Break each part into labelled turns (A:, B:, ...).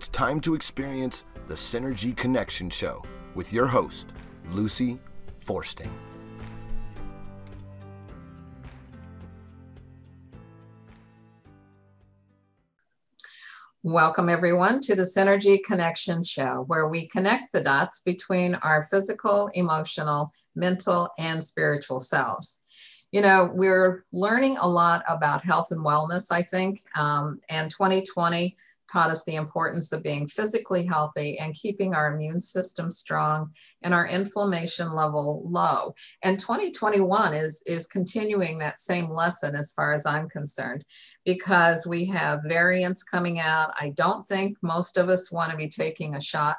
A: It's time to experience the Synergy Connection Show with your host, Lucy Forsting.
B: Welcome, everyone, to the Synergy Connection Show, where we connect the dots between our physical, emotional, mental, and spiritual selves. You know, we're learning a lot about health and wellness, I think, um, and 2020 taught us the importance of being physically healthy and keeping our immune system strong and our inflammation level low. And 2021 is, is continuing that same lesson as far as I'm concerned, because we have variants coming out. I don't think most of us want to be taking a shot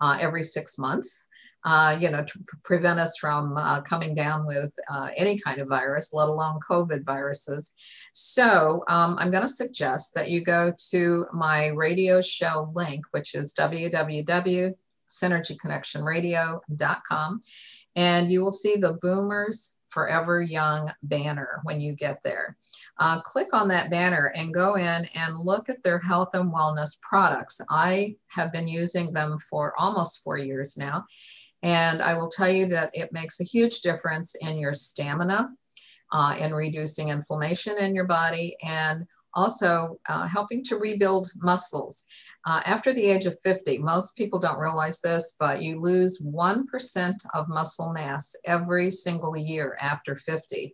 B: uh, every six months uh, you know, to prevent us from uh, coming down with uh, any kind of virus, let alone COVID viruses. So um, I'm going to suggest that you go to my radio show link, which is www.synergyconnectionradio.com, and you will see the Boomers Forever Young banner when you get there. Uh, click on that banner and go in and look at their health and wellness products. I have been using them for almost four years now and I will tell you that it makes a huge difference in your stamina, uh, in reducing inflammation in your body, and also uh, helping to rebuild muscles. Uh, after the age of 50, most people don't realize this, but you lose 1% of muscle mass every single year after 50.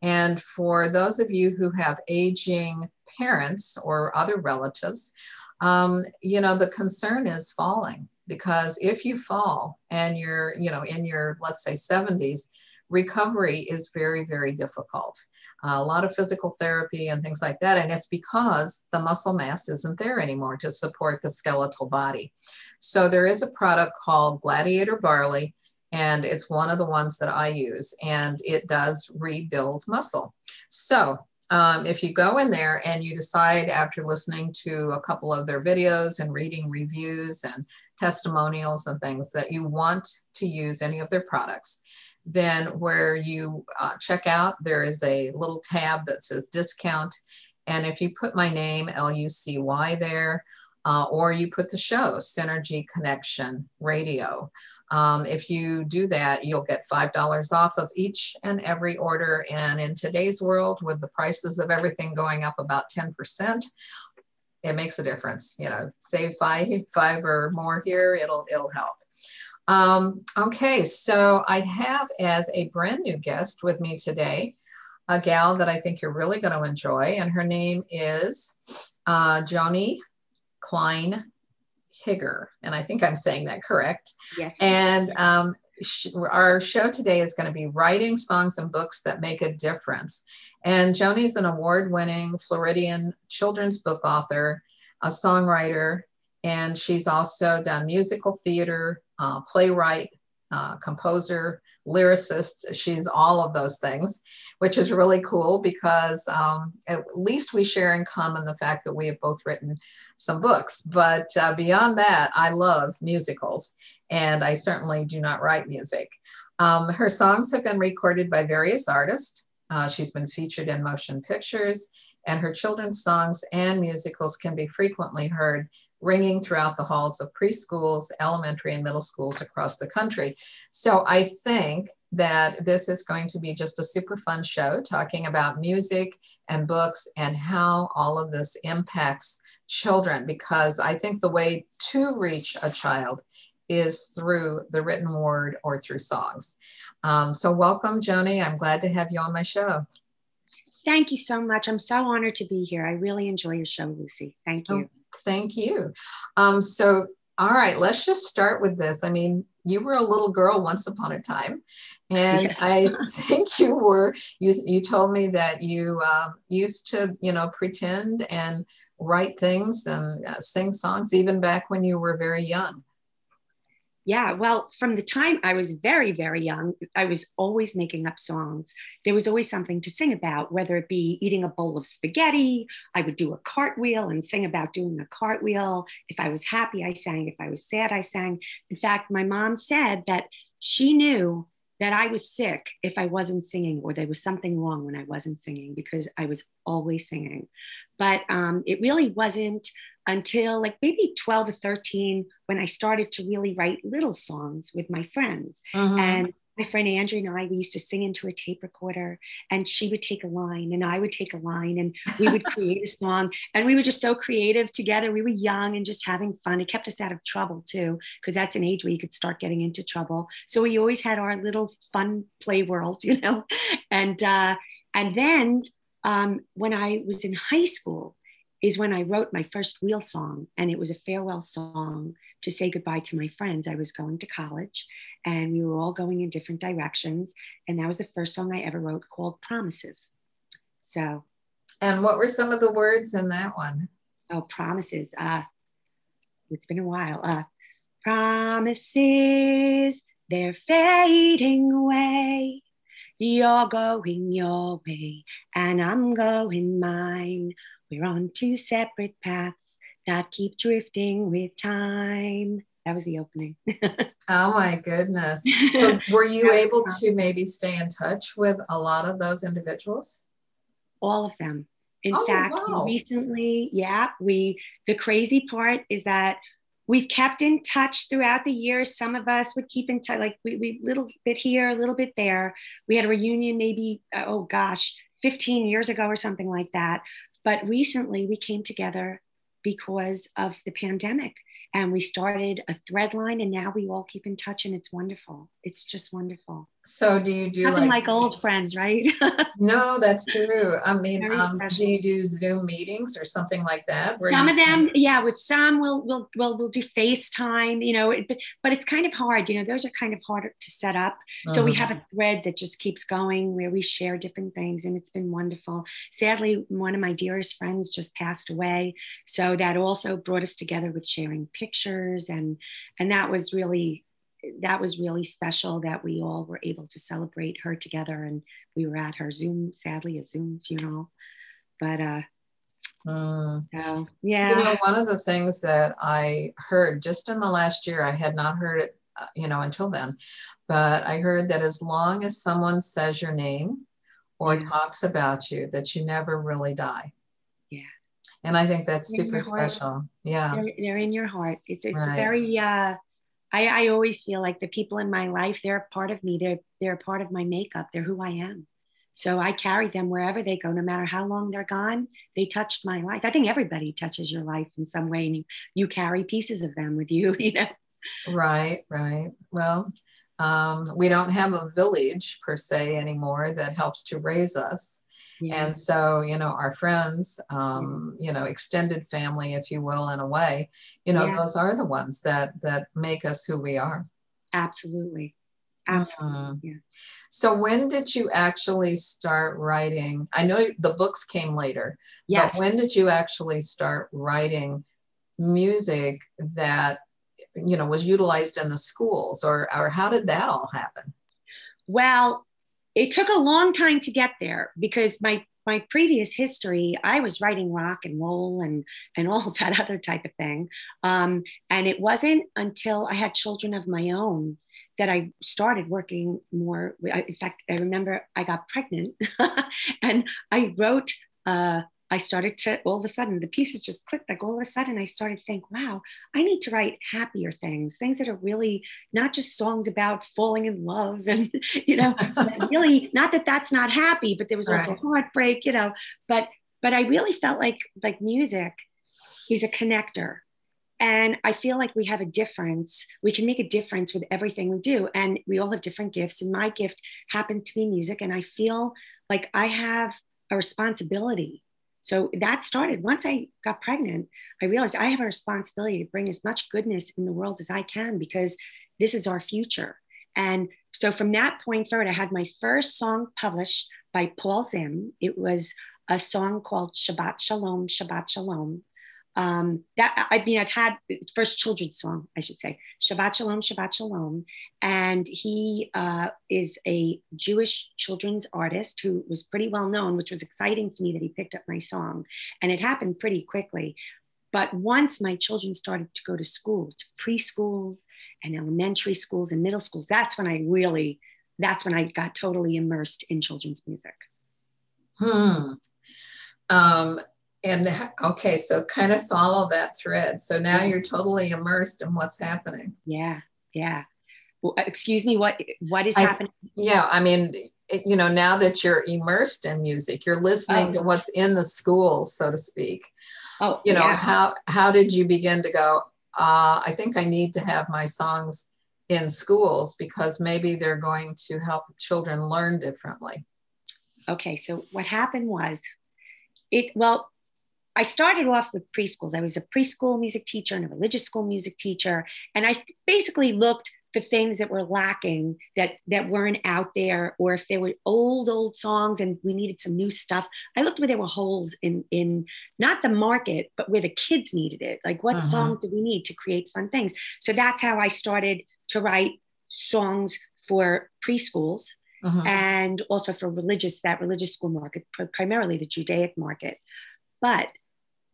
B: And for those of you who have aging parents or other relatives, um, you know, the concern is falling because if you fall and you're, you know, in your, let's say 70s, recovery is very, very difficult. Uh, a lot of physical therapy and things like that. And it's because the muscle mass isn't there anymore to support the skeletal body. So there is a product called Gladiator Barley, and it's one of the ones that I use, and it does rebuild muscle. So um, if you go in there and you decide after listening to a couple of their videos and reading reviews and testimonials and things that you want to use any of their products, then where you uh, check out, there is a little tab that says discount. And if you put my name, L U C Y, there, uh, or you put the show, Synergy Connection Radio. Um, if you do that, you'll get $5 off of each and every order. And in today's world, with the prices of everything going up about 10%, it makes a difference. You know, save five, five or more here, it'll, it'll help. Um, okay, so I have as a brand new guest with me today, a gal that I think you're really going to enjoy, and her name is uh, Joni Klein Higger, and I think I'm saying that correct.
C: Yes.
B: And um, sh- our show today is going to be writing songs and books that make a difference. And Joni's an award winning Floridian children's book author, a songwriter, and she's also done musical theater, uh, playwright, uh, composer, lyricist. She's all of those things, which is really cool because um, at least we share in common the fact that we have both written some books. But uh, beyond that, I love musicals, and I certainly do not write music. Um, her songs have been recorded by various artists. Uh, she's been featured in motion pictures, and her children's songs and musicals can be frequently heard ringing throughout the halls of preschools, elementary, and middle schools across the country. So I think that this is going to be just a super fun show talking about music and books and how all of this impacts children because I think the way to reach a child is through the written word or through songs. Um, so, welcome, Joni. I'm glad to have you on my show.
C: Thank you so much. I'm so honored to be here. I really enjoy your show, Lucy. Thank you. Oh,
B: thank you. Um, so, all right, let's just start with this. I mean, you were a little girl once upon a time, and yes. I think you were. You you told me that you uh, used to, you know, pretend and write things and uh, sing songs even back when you were very young.
C: Yeah, well, from the time I was very, very young, I was always making up songs. There was always something to sing about, whether it be eating a bowl of spaghetti, I would do a cartwheel and sing about doing a cartwheel. If I was happy, I sang. If I was sad, I sang. In fact, my mom said that she knew that I was sick if I wasn't singing, or there was something wrong when I wasn't singing because I was always singing. But um, it really wasn't until like maybe 12 or 13 when I started to really write little songs with my friends. Mm-hmm. And my friend Andrea and I, we used to sing into a tape recorder, and she would take a line, and I would take a line, and we would create a song. And we were just so creative together. We were young and just having fun. It kept us out of trouble too, because that's an age where you could start getting into trouble. So we always had our little fun play world, you know. And uh, and then um, when I was in high school, is when I wrote my first real song, and it was a farewell song to say goodbye to my friends. I was going to college, and we were all going in different directions. And that was the first song I ever wrote called Promises. So.
B: And what were some of the words in that one?
C: Oh, promises. Uh, it's been a while. Uh, promises, they're fading away. You're going your way, and I'm going mine. We're on two separate paths that keep drifting with time that was the opening.
B: oh my goodness. So were you able to maybe stay in touch with a lot of those individuals?
C: All of them. In oh, fact, wow. recently, yeah, we the crazy part is that we've kept in touch throughout the years. Some of us would keep in touch, like we, we little bit here, a little bit there. We had a reunion maybe, uh, oh gosh, 15 years ago or something like that. But recently we came together because of the pandemic and we started a thread line and now we all keep in touch and it's wonderful it's just wonderful.
B: So do you do
C: Nothing like, like old friends right?
B: No that's true. I mean um, do you do zoom meetings or something like that
C: some of them yeah with some we'll we'll we'll, we'll do facetime you know but, but it's kind of hard you know those are kind of harder to set up. So we have a mm-hmm. thread that just keeps going where we share different things and it's been wonderful. Sadly one of my dearest friends just passed away. So that also brought us together with sharing pictures and and that was really that was really special that we all were able to celebrate her together and we were at her zoom sadly a zoom funeral. But uh mm. so yeah
B: you know one of the things that i heard just in the last year i had not heard it uh, you know until then but i heard that as long as someone says your name or yeah. talks about you that you never really die.
C: Yeah.
B: And i think that's super special. Yeah.
C: They're, they're, in your heart. It's it's right. very uh I, I always feel like the people in my life, they're a part of me. They're they're a part of my makeup. They're who I am. So I carry them wherever they go, no matter how long they're gone. They touched my life. I think everybody touches your life in some way, and you, you carry pieces of them with you. You know.
B: Right, right. Well, um, we don't have a village per se anymore that helps to raise us. Yeah. And so, you know, our friends, um, you know, extended family, if you will, in a way, you know, yeah. those are the ones that that make us who we are.
C: Absolutely. Absolutely. Mm-hmm. Yeah.
B: So when did you actually start writing? I know the books came later.
C: Yes.
B: But when did you actually start writing music that you know was utilized in the schools or or how did that all happen?
C: Well, it took a long time to get there because my my previous history, I was writing rock and roll and and all that other type of thing. Um, and it wasn't until I had children of my own that I started working more. In fact, I remember I got pregnant and I wrote uh, I started to all of a sudden the pieces just clicked. Like all of a sudden, I started to think, wow, I need to write happier things, things that are really not just songs about falling in love and you know, really not that that's not happy, but there was also right. heartbreak, you know. But but I really felt like like music is a connector. And I feel like we have a difference. We can make a difference with everything we do. And we all have different gifts. And my gift happens to be music. And I feel like I have a responsibility so that started once I got pregnant. I realized I have a responsibility to bring as much goodness in the world as I can because this is our future. And so from that point forward, I had my first song published by Paul Zim. It was a song called Shabbat Shalom, Shabbat Shalom um, that I mean, I've had first children's song, I should say, Shabbat Shalom, Shabbat Shalom, and he uh, is a Jewish children's artist who was pretty well known, which was exciting for me that he picked up my song, and it happened pretty quickly. But once my children started to go to school, to preschools and elementary schools and middle schools, that's when I really, that's when I got totally immersed in children's music.
B: Hmm. Um, And okay, so kind of follow that thread. So now you're totally immersed in what's happening.
C: Yeah, yeah. Well, uh, excuse me, what what is
B: I-
C: happening?
B: Yeah, I mean, you know, now that you're immersed in music, you're listening
C: Oh.
B: to what's in the schools, so to speak.
C: Oh,
B: You know,
C: yeah.
B: how how did you begin to go? Uh, I think I need to have my songs in schools because maybe they're going to help children learn differently.
C: Okay, so what happened was it well, I started off with preschools. I was a preschool music teacher and a religious school music teacher. And I basically looked for things that were lacking that that weren't out there, or if there were old, old songs and we needed some new stuff. I looked where there were holes in in not the market, but where the kids needed it. Like what
B: Mhm.
C: songs do we need to create fun things? So that's how I started to write songs for preschools
B: Mhm.
C: and also for religious that religious school market primarily the judaic market but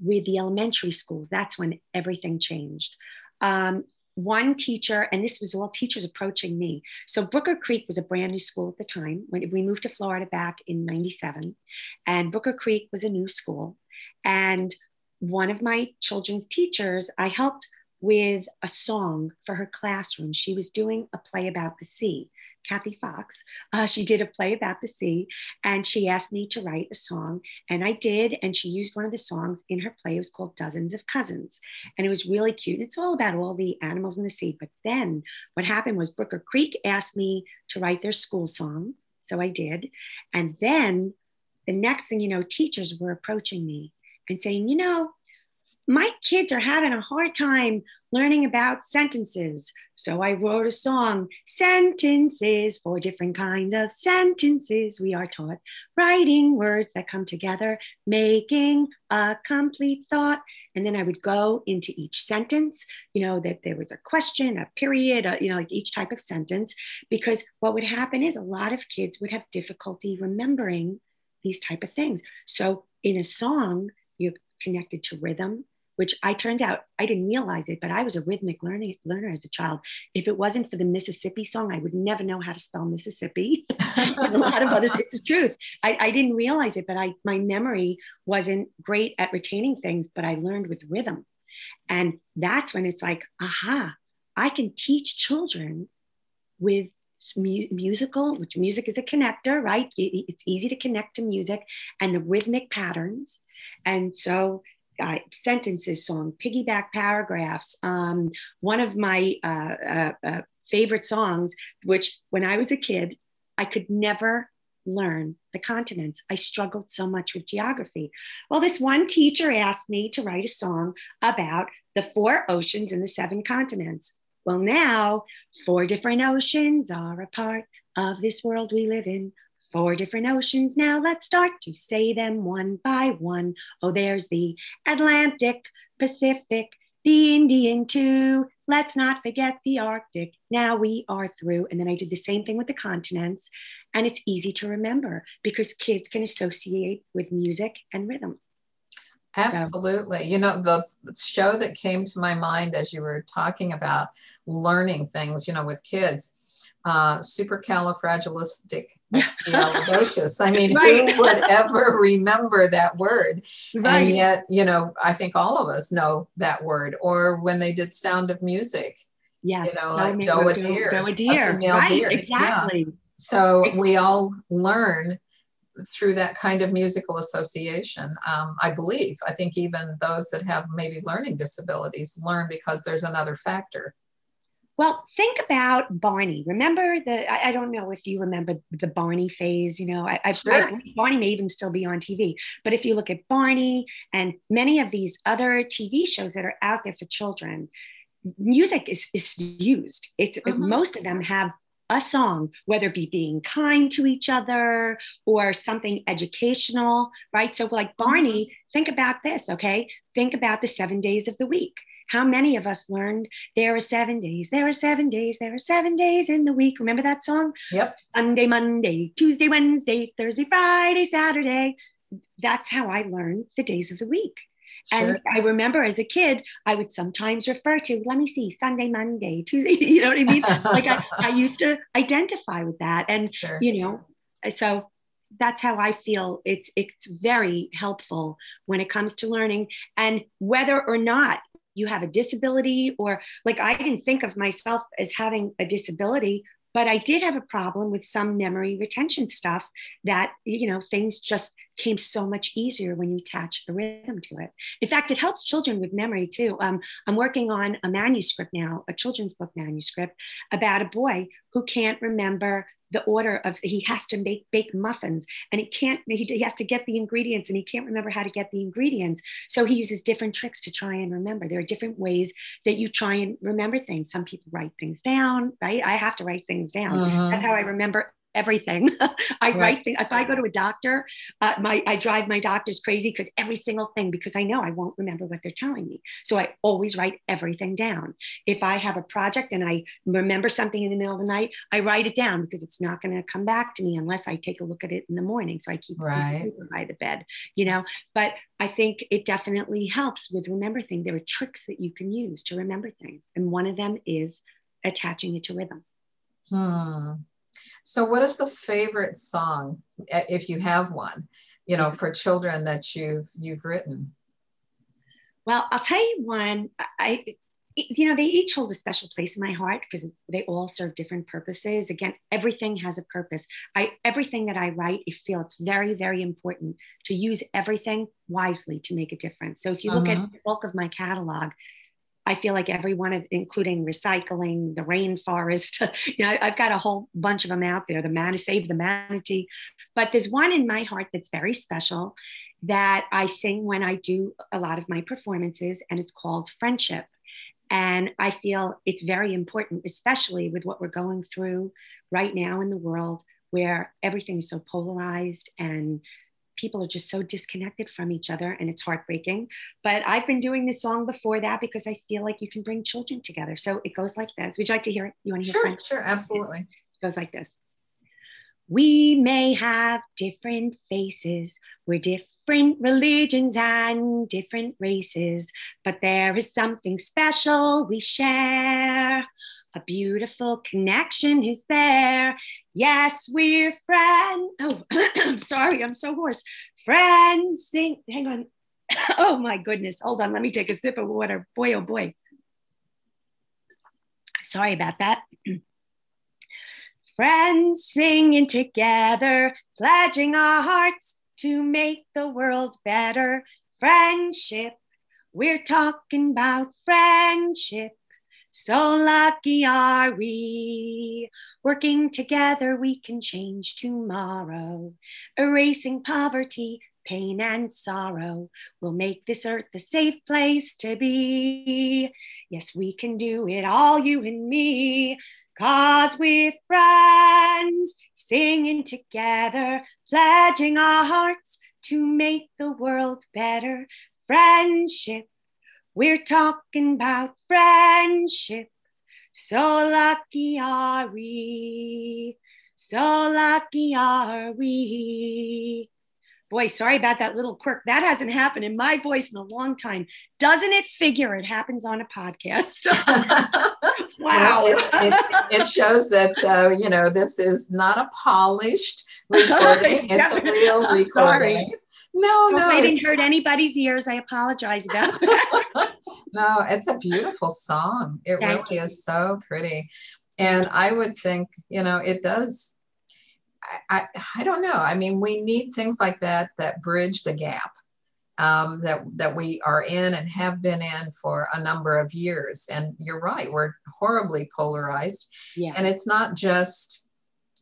C: with the elementary schools that's when everything changed. Um, one teacher and this was all teachers approaching me. So brooker creek was a brand new school at the time. When we moved to florida back in 97 and brooker creek was a new school. And one of my children's teachers i helped with a song for her classroom. She was doing a play about the sea Kathy Fox. Uh, she did a play about the sea and she asked me to write a song. And I did. And she used one of the songs in her play. It was called Dozens of Cousins. And it was really cute. It's all about all the animals in the sea. But then what happened was Brooker Creek asked me to write their school song. So I did. And then the next thing you know, teachers were approaching me and saying, you know, my kids are having a hard time learning about sentences. So I wrote a song, Sentences for different kinds of sentences. We are taught writing words that come together, making a complete thought. And then I would go into each sentence, you know, that there was a question, a period, a, you know, like each type of sentence. Because what would happen is a lot of kids would have difficulty remembering these type of things. So in a song, you're connected to rhythm, which I turned out I didn't realize it, but I was a rhythmic learning, learner as a child. If it wasn't for the Mississippi song, I would never know how to spell Mississippi. a lot of others, it's the truth. I, I didn't realize it, but I my memory wasn't great at retaining things, but I learned with rhythm. And that's when it's like, aha, I can teach children with mu- musical, which music is a connector, right? It- it's easy to connect to music and the rhythmic patterns. And so uh, sentences song, piggyback paragraphs. Um, one of my uh, uh, uh, favorite songs, which when I was a kid, I could never learn the continents. I struggled so much with geography. Well, this one teacher asked me to write a song about the four oceans and the seven continents. Well, now four different oceans are a part of this world we live in. Four different oceans. Now let's start to say them one by one. Oh, there's the Atlantic, Pacific, the Indian too. Let's not forget the Arctic. Now we are through. And then I did the same thing with the continents. And it's easy to remember because kids can associate with music and rhythm.
B: Absolutely. You know, the show that came to my mind as you were talking about learning things, you know, with kids, uh, supercalifragilistic I mean,
C: Right.
B: who would ever remember that word?
C: Right.
B: And yet, you know, I think all of us know that word. Or when they did Sound of Music.
C: yes.
B: you know, like doe a deer,
C: doe a
B: a
C: deer.
B: female
C: Right.
B: deer. Yeah.
C: Exactly.
B: So we all learn through that kind of musical association. Um, I believe. I think even those that have maybe learning disabilities learn because there's another factor.
C: Well, think about Barney. Remember the, I, I don't know if you remember the Barney phase, you know, I, I,
B: Sure.
C: I Barney may even still be on TV, but if you look at Barney and many of these other TV shows that are out there for children, music is, is used. It's
B: Mhm.
C: most of them have a song, whether it be being kind to each other or something educational, right? So, like Barney, think about this, okay? Think about the seven days of the week. How many of us learned there are seven days, there are seven days, there are seven days in the week? Remember that song?
B: Yep.
C: Sunday, Monday, Tuesday, Wednesday, Thursday, Friday, Saturday. That's how I learned the days of the week.
B: Sure.
C: And I remember as a kid, I would sometimes refer to, let me see, Sunday, Monday, Tuesday, you know what I mean? like I, I used to identify with that. And,
B: Sure.
C: you know, uh, so that's how I feel. It's it's very helpful when it comes to learning, and whether or not you have a disability or like I didn't think of myself as having a disability, but I did have a problem with some memory retention stuff that, you know, things just came so much easier when you attach a rhythm to it. In fact, it helps children with memory too. Um, I'm working on a manuscript now, a children's book manuscript about a boy who can't remember the order of he has to make bake muffins and he can't he, he, has to get the ingredients and he can't remember how to get the ingredients. So he uses different tricks to try and remember. There are different ways that you try and remember things. Some people write things down right? I have to write things down. Mm-hmm. that's how i remember everything. I right. write things. If I go to a doctor, uh, my I drive my doctors crazy because every single thing because I know I won't remember what they're telling me. So I always write everything down. If I have a project and I remember something in the middle of the night, I write it down because it's not going to come back to me unless I take a look at it in the morning. So I keep right. it by the bed, you know. But I think it definitely helps with remember things. There are tricks that you can use to remember things, and one of them is attaching it to rhythm.
B: Hmm. So, what is the favorite song, if you have one, you know, for children that you've you've written?
C: Well, I'll tell you one. I, you know, they each hold a special place in my heart because they all serve different purposes. Again, everything has a purpose. I everything that I write, I feel it's very, very important to use everything wisely to make a difference. So, if you look uh-huh. at the bulk of my catalog, I feel like every everyone, including recycling, the rainforest, you know, I've got a whole bunch of them out there, the man to save the manatee. But there's one in my heart that's very special that I sing when I do a lot of my performances, and it's called Friendship. And I feel it's very important, especially with what we're going through right now in the world where everything is so polarized and people are just so disconnected from each other and it's heartbreaking. But I've been doing this song before that because I feel like you can bring children together. So it goes like this. Would you like to hear it? You want to hear it?
B: sure,
C: French?
B: Sure, absolutely.
C: It goes like this. We may have different faces, we're different religions and different races, but there is something special we share. A beautiful connection is there. Yes, we're friends. Oh, I'm sorry, I'm so hoarse. Friends sing. Hang on. oh my goodness. Hold on. Let me take a sip of water. Boy, oh boy. Sorry about that. Friends singing together, pledging our hearts to make the world better. Friendship, we're talking about friendship. So lucky are we. Working together, we can change tomorrow. Erasing poverty, pain, and sorrow will make this earth a safe place to be. Yes, we can do it, all you and me. Cause we're friends, singing together, pledging our hearts to make the world better. Friendship we're talking about friendship. So lucky are we. So lucky are we. Boy, sorry about that little quirk. That hasn't happened in my voice in a long time. Doesn't it figure it happens on a podcast?
B: wow. Well, it, it, it, shows that, uh, you know, this is not a polished recording, it's a real recording. Sorry. No, no.
C: I didn't hurt anybody's ears. I apologize about that.
B: no, it's a beautiful song. It Thank really you. is so pretty. And I would think, you know, it does. I, I, I don't know. I mean, we need things like that that bridge the gap um, that that we are in and have been in for a number of years. And you're right, we're horribly polarized. Yeah. And it's not just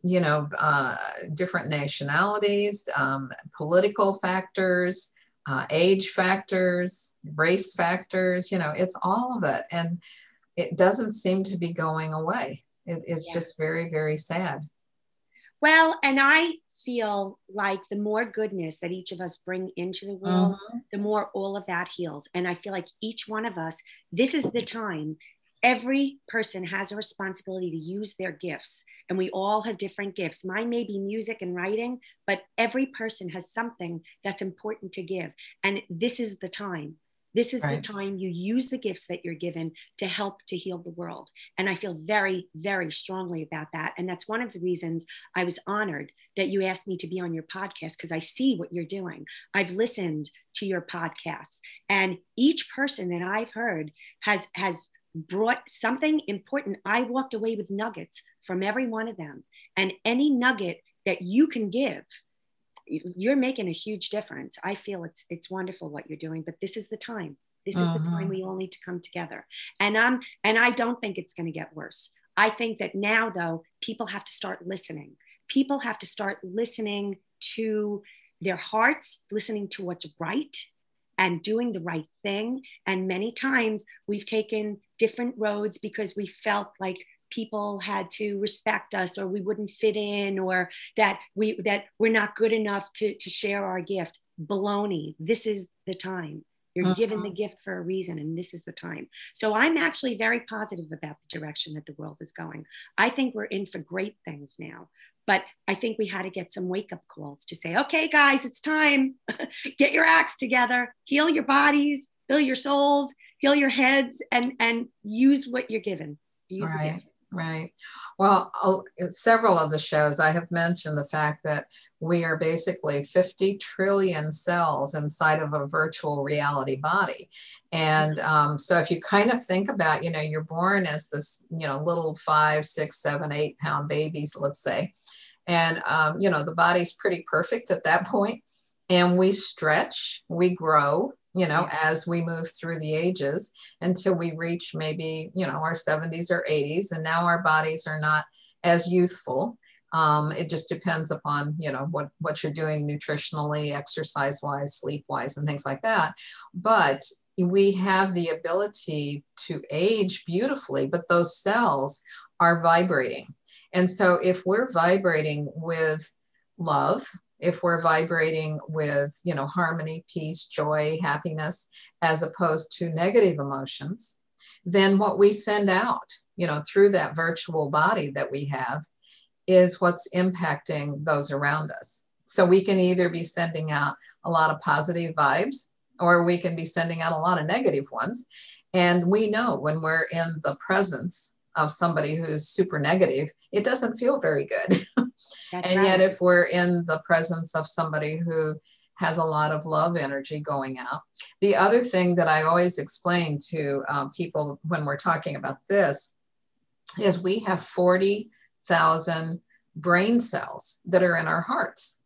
B: you know, uh, different nationalities, um, political factors, uh, age factors, race factors, you know, it's all of it. And it doesn't seem to be going away. It, it's yeah. just very, very sad.
C: Well, and I feel like the more goodness that each of us bring into the world, mm-hmm. the more all of that heals. And I feel like each one of us, this is the time every person has a responsibility to use their gifts and we all have different gifts mine may be music and writing but every person has something that's important to give and this is the time This is
B: Right.
C: the time you use the gifts that you're given to help to heal the world. And I feel very, very strongly about that. And that's one of the reasons I was honored that you asked me to be on your podcast because I see what you're doing. I've listened to your podcasts, and each person that I've heard has has brought something important. I walked away with nuggets from every one of them. And any nugget that you can give you're making a huge difference. I feel it's it's wonderful what you're doing, but this is the time. This is the time
B: Mhm.
C: we all need to come together. And um and I don't think it's going to get worse. I think that now though people have to start listening. People have to start listening to their hearts, listening to what's right and doing the right thing. And many times we've taken different roads because we felt like people had to respect us or we wouldn't fit in or that we that we're not good enough to, to share our gift. Baloney. This is the time. You're mm-hmm. given the gift for a reason, and this is the time. So I'm actually very positive about the direction that the world is going. I think we're in for great things now. But I think we had to get some wake up calls to say, okay, guys, it's time. get your acts together, heal your bodies, heal your souls, heal your heads, and and use what you're given. Use the
B: Right. Right. Well, I'll- several of the shows, I have mentioned the fact that we are basically 50 trillion cells inside of a virtual reality body. And um, so if you kind of think about, you know, you're born as this, you know, little five, six, seven, eight pound babies, let's say. And, um, you know, the body's pretty perfect at that point. And we stretch, we grow, you know, as we move through the ages until we reach maybe you know our 70s or 80s and now our bodies are not as youthful. Um, it just depends upon you know what what you're doing nutritionally exercise wise sleep wise and things like that. But we have the ability to age beautifully but those cells are vibrating. And so if we're vibrating with love if we're vibrating with you know harmony peace joy happiness as opposed to negative emotions then what we send out you know through that virtual body that we have is what's impacting those around us. So we can either be sending out a lot of positive vibes or we can be sending out a lot of negative ones. And we know when we're in the presence of somebody who's super negative it doesn't feel very good
C: That's
B: and
C: right.
B: yet if we're in the presence of somebody who has a lot of love energy going out. The other thing that i always explain to um, people when we're talking about this is we have 40,000 brain cells that are in our hearts.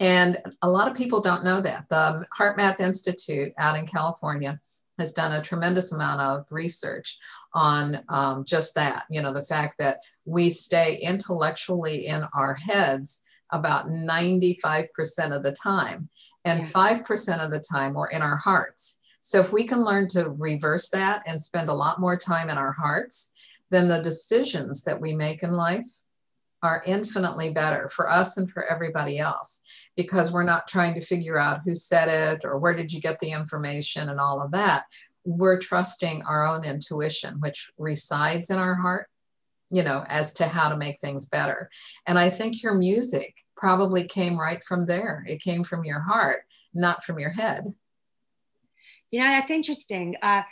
B: And a lot of people don't know that. The heart math institute out in california has done a tremendous amount of research on um, just that you know the fact that we stay intellectually in our heads about 95% of the time and
C: Yeah.
B: 5% of the time we're in our hearts so if we can learn to reverse that and spend a lot more time in our hearts then the decisions that we make in life are infinitely better for us and for everybody else because we're not trying to figure out who said it or where did you get the information and all of that. We're trusting our own intuition which resides in our heart you know as to how to make things better. And i think your music probably came right from there. It came from your heart not from your head.
C: You know, that's interesting. Uh,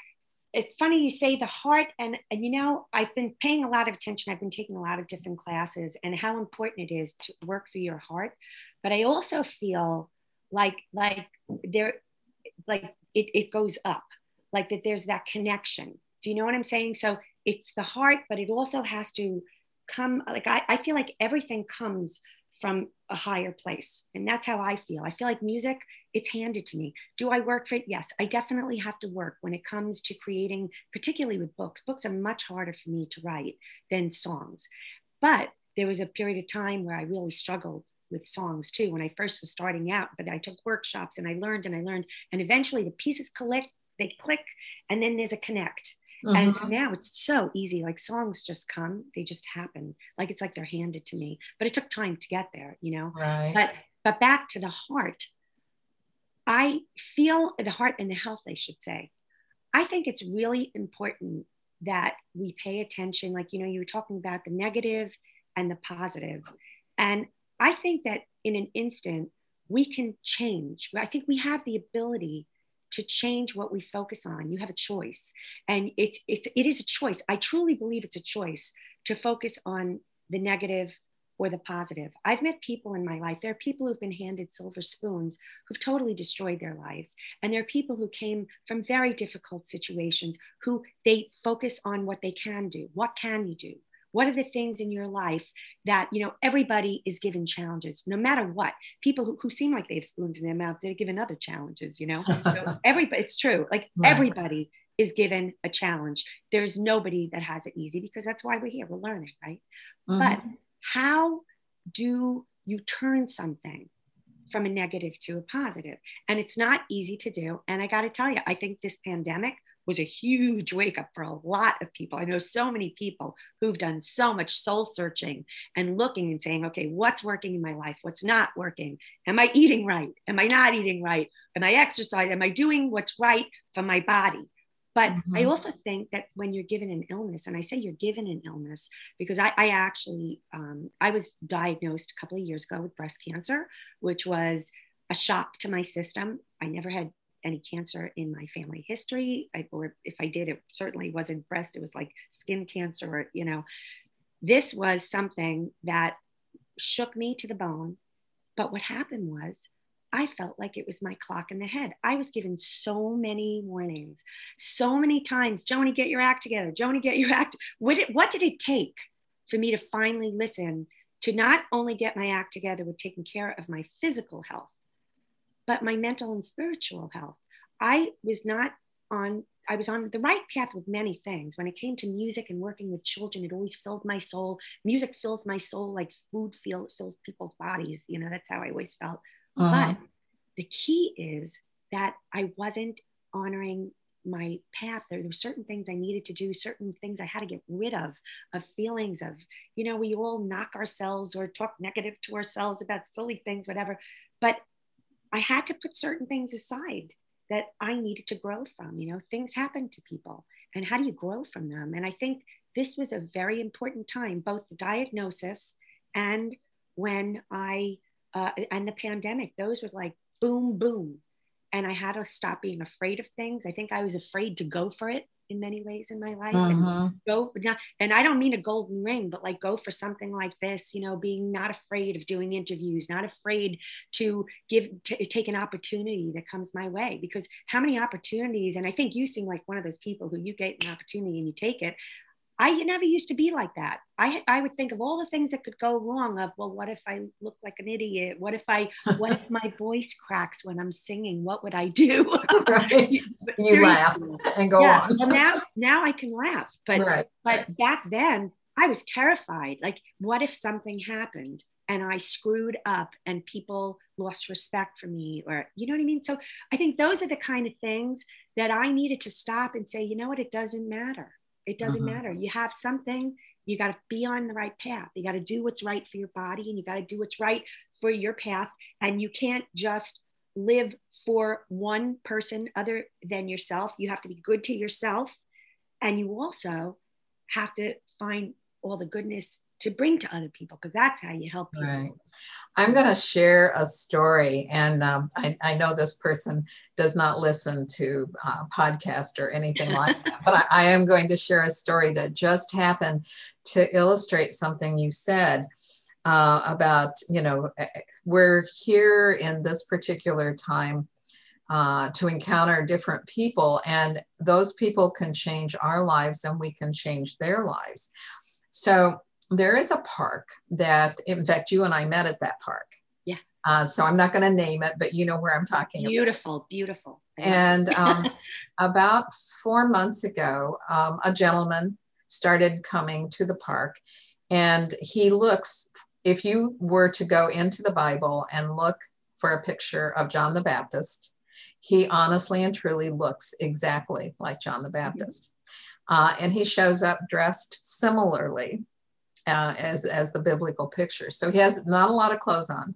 C: it's funny you say the heart, and, and you know, I've been paying a lot of attention. I've been taking a lot of different classes and how important it is to work through your heart. But I also feel like like there like it, it goes up, like that there's that connection. Do you know what I'm saying? So it's the heart, but it also has to come like I, I feel like everything comes from a higher place. And that's how I feel. I feel like music, it's handed to me. Do I work for it? Yes, I definitely have to work when it comes to creating, particularly with books. Books are much harder for me to write than songs. But there was a period of time where I really struggled with songs too when I first was starting out. But I took workshops and I learned and I learned. And eventually the pieces collect, they click, and then there's a connect. And so now it's so easy. Like songs just come, they just happen. Like it's like they're handed to me. But it took time to get there, you know?
B: right
C: But but back to the heart. I feel the heart and the health, I should say. I think it's really important that we pay attention. Like, you know, you were talking about the negative and the positive. And I think that in an instant, we can change. I think we have the ability to change what we focus on. You have a choice. And it's it's it is a choice. I truly believe it's a choice to focus on the negative or the positive. I've met people in my life. There are people who've been handed silver spoons who've totally destroyed their lives. And there are people who came from very difficult situations who they focus on what they can do. What can you do? What are the things in your life that, you know, everybody is given challenges, no matter what. People who, who seem like they have spoons in their mouth, they're given other challenges, you know? So everybody, it's true. Like right. everybody is given a challenge. There's nobody that has it easy because that's why we're here. We're learning, right? Mm-hmm. But how do you turn something from a negative to a positive? And it's not easy to do. And I got to tell you, I think this pandemic was a huge wake up for a lot of people. I know so many people who've done so much soul searching and looking and saying, okay, what's working in my life? What's not working? Am I eating right? Am I not eating right? Am I exercising? Am I doing what's right for my body? But mm-hmm. I also think that when you're given an illness, and I say you're given an illness because I, I actually, um, I was diagnosed a couple of years ago with breast cancer, which was a shock to my system. I never had any cancer in my family history, I, or if I did, it certainly wasn't breast. It was like skin cancer, or, you know. This was something that shook me to the bone. But what happened was I felt like it was my clock in the head. I was given so many warnings, so many times, Joni, get your act together. Joni, get your act. What did, what did it take for me to finally listen to not only get my act together with taking care of my physical health, but my mental and spiritual health? I was not on I was on the right path with many things. When it came to music and working with children, it always filled my soul. Music fills my soul like food feel, fills people's bodies. You know, that's how I always felt. Uh-huh. But the key is that I wasn't honoring my path. There were certain things I needed to do, certain things I had to get rid of, of feelings of, you know, we all knock ourselves or talk negative to ourselves about silly things, whatever. But I had to put certain things aside that I needed to grow from. You know, things happen to people, and how do you grow from them? And I think this was a very important time, both the diagnosis and when I uh, and the pandemic, those were like boom, boom. And I had to stop being afraid of things. I think I was afraid to go for it in many ways in my life and mm-hmm. go and i don't mean a golden ring but like go for something like this you know being not afraid of doing interviews not afraid to give to take an opportunity that comes my way because how many opportunities and i think you seem like one of those people who you get an opportunity and you take it I never used to be like that. I, I would think of all the things that could go wrong of, well, what if I look like an idiot? What if I, what if my voice cracks when I'm singing? What would I do?
B: right. you laugh and go yeah. on.
C: well, now, now I can laugh, but, right. but right. back then I was terrified. Like, what if something happened and I screwed up and people lost respect for me or, you know what I mean? So I think those are the kind of things that I needed to stop and say, you know what? It doesn't matter it doesn't mm-hmm. matter. You have something, you got to be on the right path. You got to do what's right for your body and you got to do what's right for your path. And you can't just live for one person other than yourself. You have to be good to yourself. And you also have to find all the goodness to bring to other people because that's how you help people. Right.
B: I'm going to share a story, and um, I, I, know this person does not listen to uh, podcast or anything like that, but I, I, am going to share a story that just happened to illustrate something you said. Uh, about you know eh, eh, we're here in this particular time uh, to encounter different people and those people can change our lives and we can change their lives so there is a park that, in fact, you and I met at that park.
C: Yeah.
B: Uh, so I'm not going to name it, but you know where I'm talking
C: beautiful,
B: about.
C: Beautiful,
B: And um, about four months ago, um, a gentleman started coming to the park, and he looks. If you were to go into the Bible and look for a picture of John the Baptist, he honestly and truly looks exactly like John the Baptist. Uh, and he shows up dressed similarly uh, as, as the biblical picture. So he has not a lot of clothes on.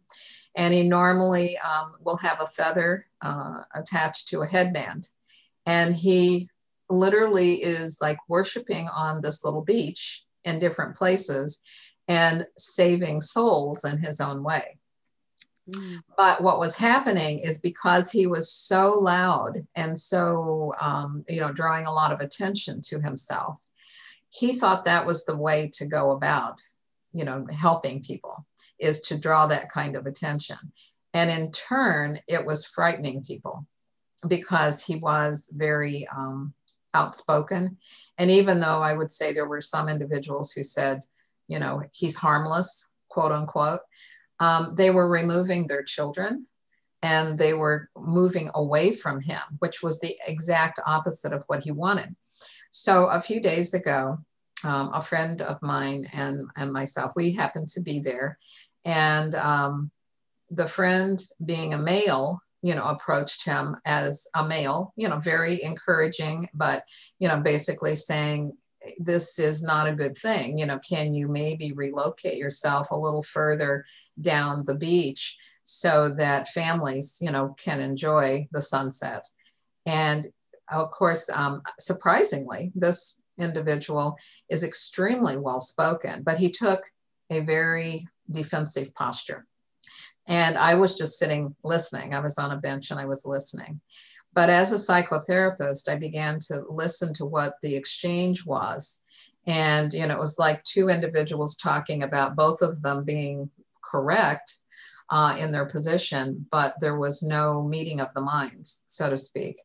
B: And he normally um, will have a feather uh, attached to a headband. And he literally is like worshiping on this little beach in different places and saving souls in his own way. Mm. But what was happening is because he was so loud and so, um, you know, drawing a lot of attention to himself, he thought that was the way to go about, you know, helping people is to draw that kind of attention. And in turn, it was frightening people because he was very um, outspoken. And even though I would say there were some individuals who said, you know, he's harmless, quote unquote, um, they were removing their children and they were moving away from him, which was the exact opposite of what he wanted. So a few days ago, um, a friend of mine and, and myself, we happened to be there. And um, the friend, being a male, you know, approached him as a male, you know, very encouraging, but, you know, basically saying, this is not a good thing. You know, can you maybe relocate yourself a little further down the beach so that families, you know, can enjoy the sunset? And of course, um, surprisingly, this individual is extremely well spoken, but he took a very defensive posture. And I was just sitting listening. I was on a bench and I was listening. But as a psychotherapist, I began to listen to what the exchange was. And, you know, it was like two individuals talking about both of them being correct uh, in their position, but there was no meeting of the minds, so to speak.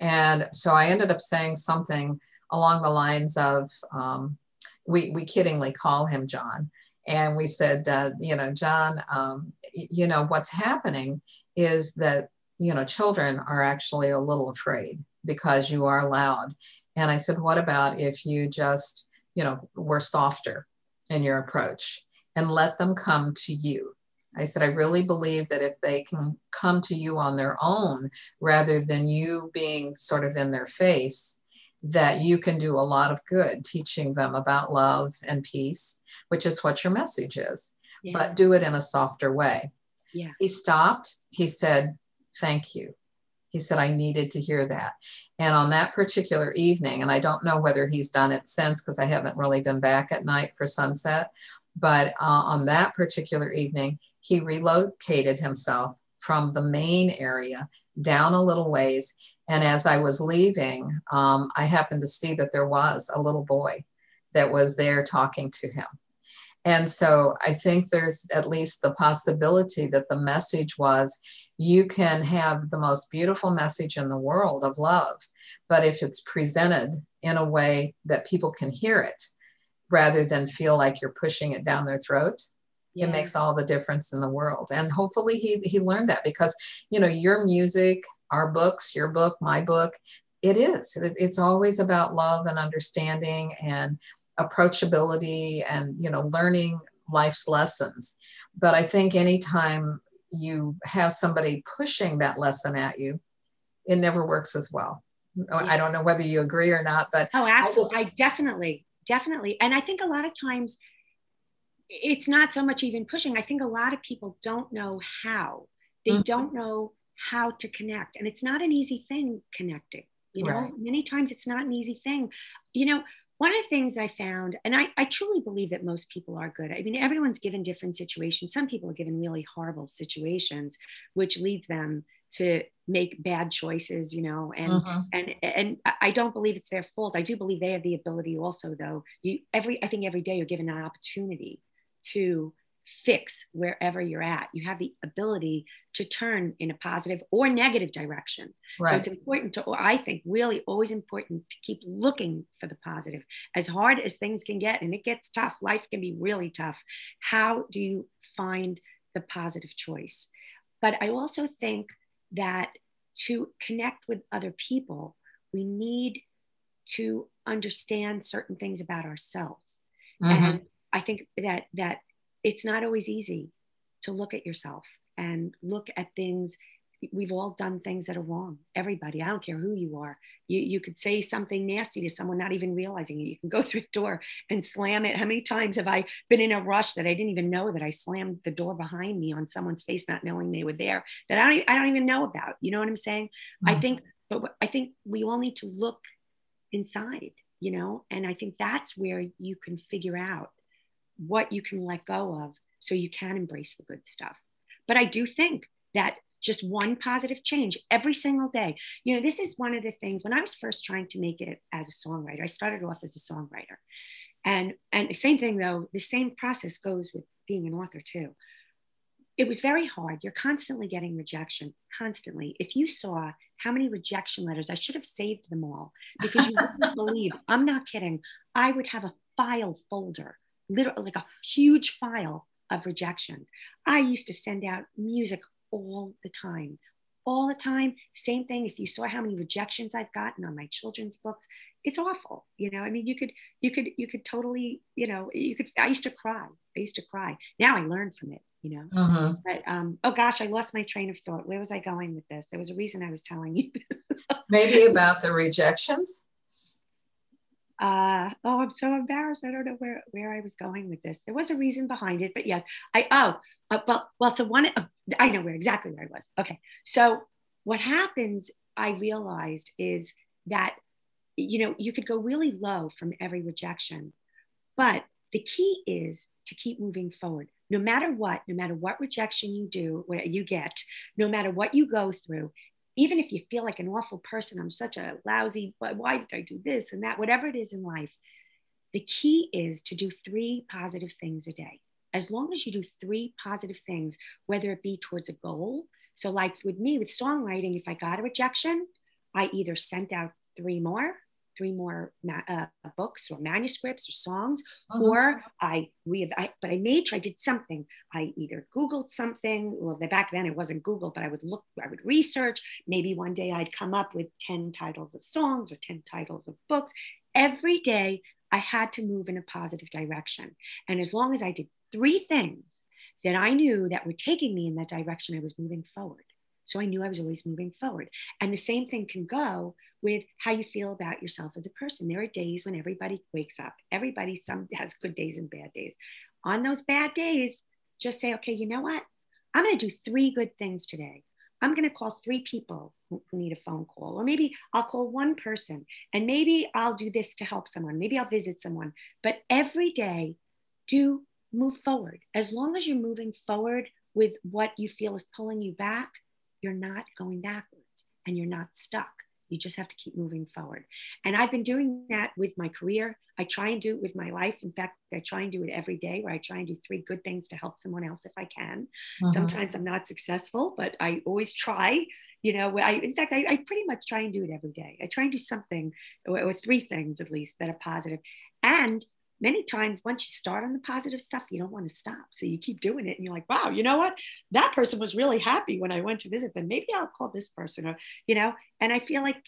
B: And so I ended up saying something along the lines of, um, we, we kiddingly call him John. And we said, uh, you know, John, um, you know, what's happening is that, you know, children are actually a little afraid because you are loud. And I said, what about if you just, you know, were softer in your approach and let them come to you? I said, I really believe that if they can come to you on their own rather than you being sort of in their face, that you can do a lot of good teaching them about love and peace, which is what your message is, yeah. but do it in a softer way.
C: Yeah.
B: He stopped. He said, Thank you. He said, I needed to hear that. And on that particular evening, and I don't know whether he's done it since because I haven't really been back at night for sunset, but uh, on that particular evening, he relocated himself from the main area down a little ways and as I was leaving, um, I happened to see that there was a little boy that was there talking to him. And so I think there's at least the possibility that the message was you can have the most beautiful message in the world of love, but if it's presented in a way that people can hear it rather than feel like you're pushing it down their throat, yeah. it makes all the difference in the world. And hopefully he, he learned that because, you know, your music, our books, your book, my book, it is. It's always about love and understanding and approachability and, you know, learning life's lessons. But I think anytime you have somebody pushing that lesson at you, it never works as well. Oh, yeah. I don't know whether you agree or not, but
C: oh, absolutely, I, just, I definitely, definitely, and I think a lot of times it's not so much even pushing. I think a lot of people don't know how. They mm-hmm. don't know how to connect. And it's not an easy thing connecting. You know, right. many times it's not an easy thing. You know, one of the things I found, and I, I truly believe that most people are good. I mean, everyone's given different situations. Some people are given really horrible situations, which leads them to make bad choices, you know, and mm-hmm. and and I don't believe it's their fault. I do believe they have the ability also, though. You every I think every day you're given an opportunity to fix wherever you're at. You have the ability to turn in a positive or negative direction. Right. So it's important to, I think, really always important to keep looking for the positive. As hard as things can get, and it gets tough, life can be really tough. How do you find the positive choice? But I also think that to connect with other people, we need to understand certain things about ourselves. Mm-hmm. And I think that that it's not always easy to look at yourself and look at things. We've all done things that are wrong. Everybody i don't care who you are. You, you could say something nasty to someone not even realizing it. You can go through a door and slam it. How many times have i been in a rush that i didn't even know that i slammed the door behind me on someone's face not knowing they were there that i don't, I don't even know about? You know what i'm saying? Mm-hmm. i think but i think we all need to look inside you know? And i think that's where you can figure out what you can let go of so you can embrace the good stuff. But I do think that just one positive change every single day. You know, this is one of the things when I was first trying to make it as a songwriter, I started off as a songwriter. And and the same thing though, the same process goes with being an author too. It was very hard. You're constantly getting rejection, constantly. If you saw how many rejection letters, I should have saved them all because you wouldn't believe. I'm not kidding. I would have a file folder, literally like a huge file of rejections. I used to send out music all the time, all the time. Same thing. If you saw how many rejections I've gotten on my children's books, it's awful. You know, I mean, you could, you could, you could totally, you know, you could. I used to cry. I used to cry. Now I learn from it. You know. Mm-hmm. But um, oh gosh, I lost my train of thought. Where was I going with this? There was a reason I was telling you this.
B: Maybe about the rejections
C: uh, oh, I'm so embarrassed. I don't know where, where I was going with this. There was a reason behind it, but yes, I, oh, uh, well, well, so one, uh, I know where exactly where I was. Okay. So what happens, I realized is that, you know, you could go really low from every rejection, but the key is to keep moving forward. No matter what, no matter what rejection you do, what you get, no matter what you go through, even if you feel like an awful person, I'm such a lousy, why did I do this and that, whatever it is in life, the key is to do three positive things a day. As long as you do three positive things, whether it be towards a goal. So, like with me with songwriting, if I got a rejection, I either sent out three more three more uh, books or manuscripts or songs, uh-huh. or I we have I, but I made sure I did something. I either Googled something. Well, back then it wasn't Google, but I would look, I would research. Maybe one day I'd come up with ten titles of songs or ten titles of books. Every day I had to move in a positive direction, and as long as I did three things that I knew that were taking me in that direction, I was moving forward. So I knew I was always moving forward. And the same thing can go with how you feel about yourself as a person. There are days when everybody wakes up. Everybody some has good days and bad days. On those bad days, just say, okay, you know what? I'm going to do three good things today. I'm going to call three people who, need a phone call, or maybe I'll call one person, and maybe I'll do this to help someone. Maybe I'll visit someone. But every day, do move forward. As long as you're moving forward with what you feel is pulling you back, you're not going backwards and you're not stuck. You just have to keep moving forward. And I've been doing that with my career. I try and do it with my life. In fact, I try and do it every day where I try and do three good things to help someone else if I can. Uh-huh. Sometimes I'm not successful, but I always try. You know, I, in fact, I, I, pretty much try and do it every day. I try and do something or, or three things at least that are positive. And many times once you start on the positive stuff you don't want to stop. So you keep doing it and you're like wow you know what? That person was really happy when i went to visit them. Maybe i'll call this person or you know? And i feel like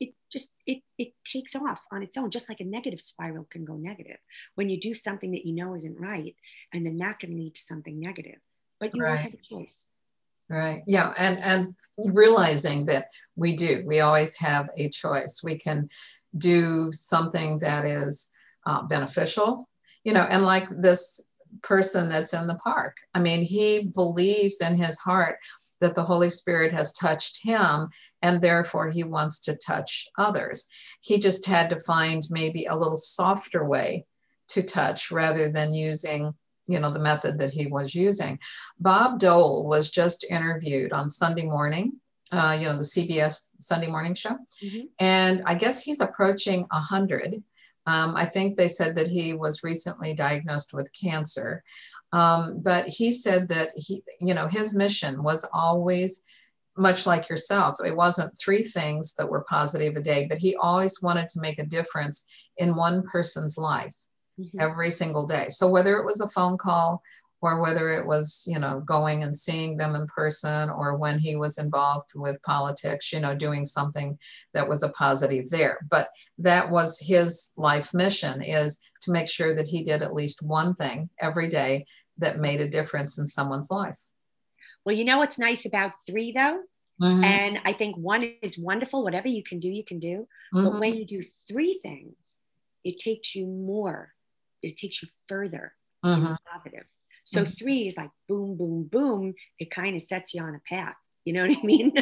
C: it just it it takes off on its own just like a negative spiral can go negative when you do something that you know isn't right and then that can lead to something negative. But you right. always have a choice.
B: Right. Yeah and and realizing that we do we always have a choice. We can do something that is uh, beneficial, you know, and like this person that's in the park. I mean, he believes in his heart that the Holy Spirit has touched him and therefore he wants to touch others. He just had to find maybe a little softer way to touch rather than using you know the method that he was using bob dole was just interviewed on sunday morning uh, you know the cbs sunday morning show mm-hmm. and i guess he's approaching 100 um, I think they said that he was recently diagnosed with cancer. Um, but he said that he, you know, his mission was always much like yourself. It wasn't three things that were positive a day, but he always wanted to make a difference in one person's life mm-hmm. every single day. So whether it was a phone call or whether it was, you know, going and seeing them in person or when he was involved with politics, you know, doing something that was a positive there. But that was his life mission is to make sure that he did at least one thing every day that made a difference in someone's life.
C: Well, you know what's nice about three though? Mm-hmm. And I think one is wonderful. Whatever you can do, you can do. Mm-hmm. But when you do three things, it takes you more, it takes you further mm-hmm. positive. So mm-hmm. three is like boom, boom, boom. It kind of sets you on a path. You know what I mean?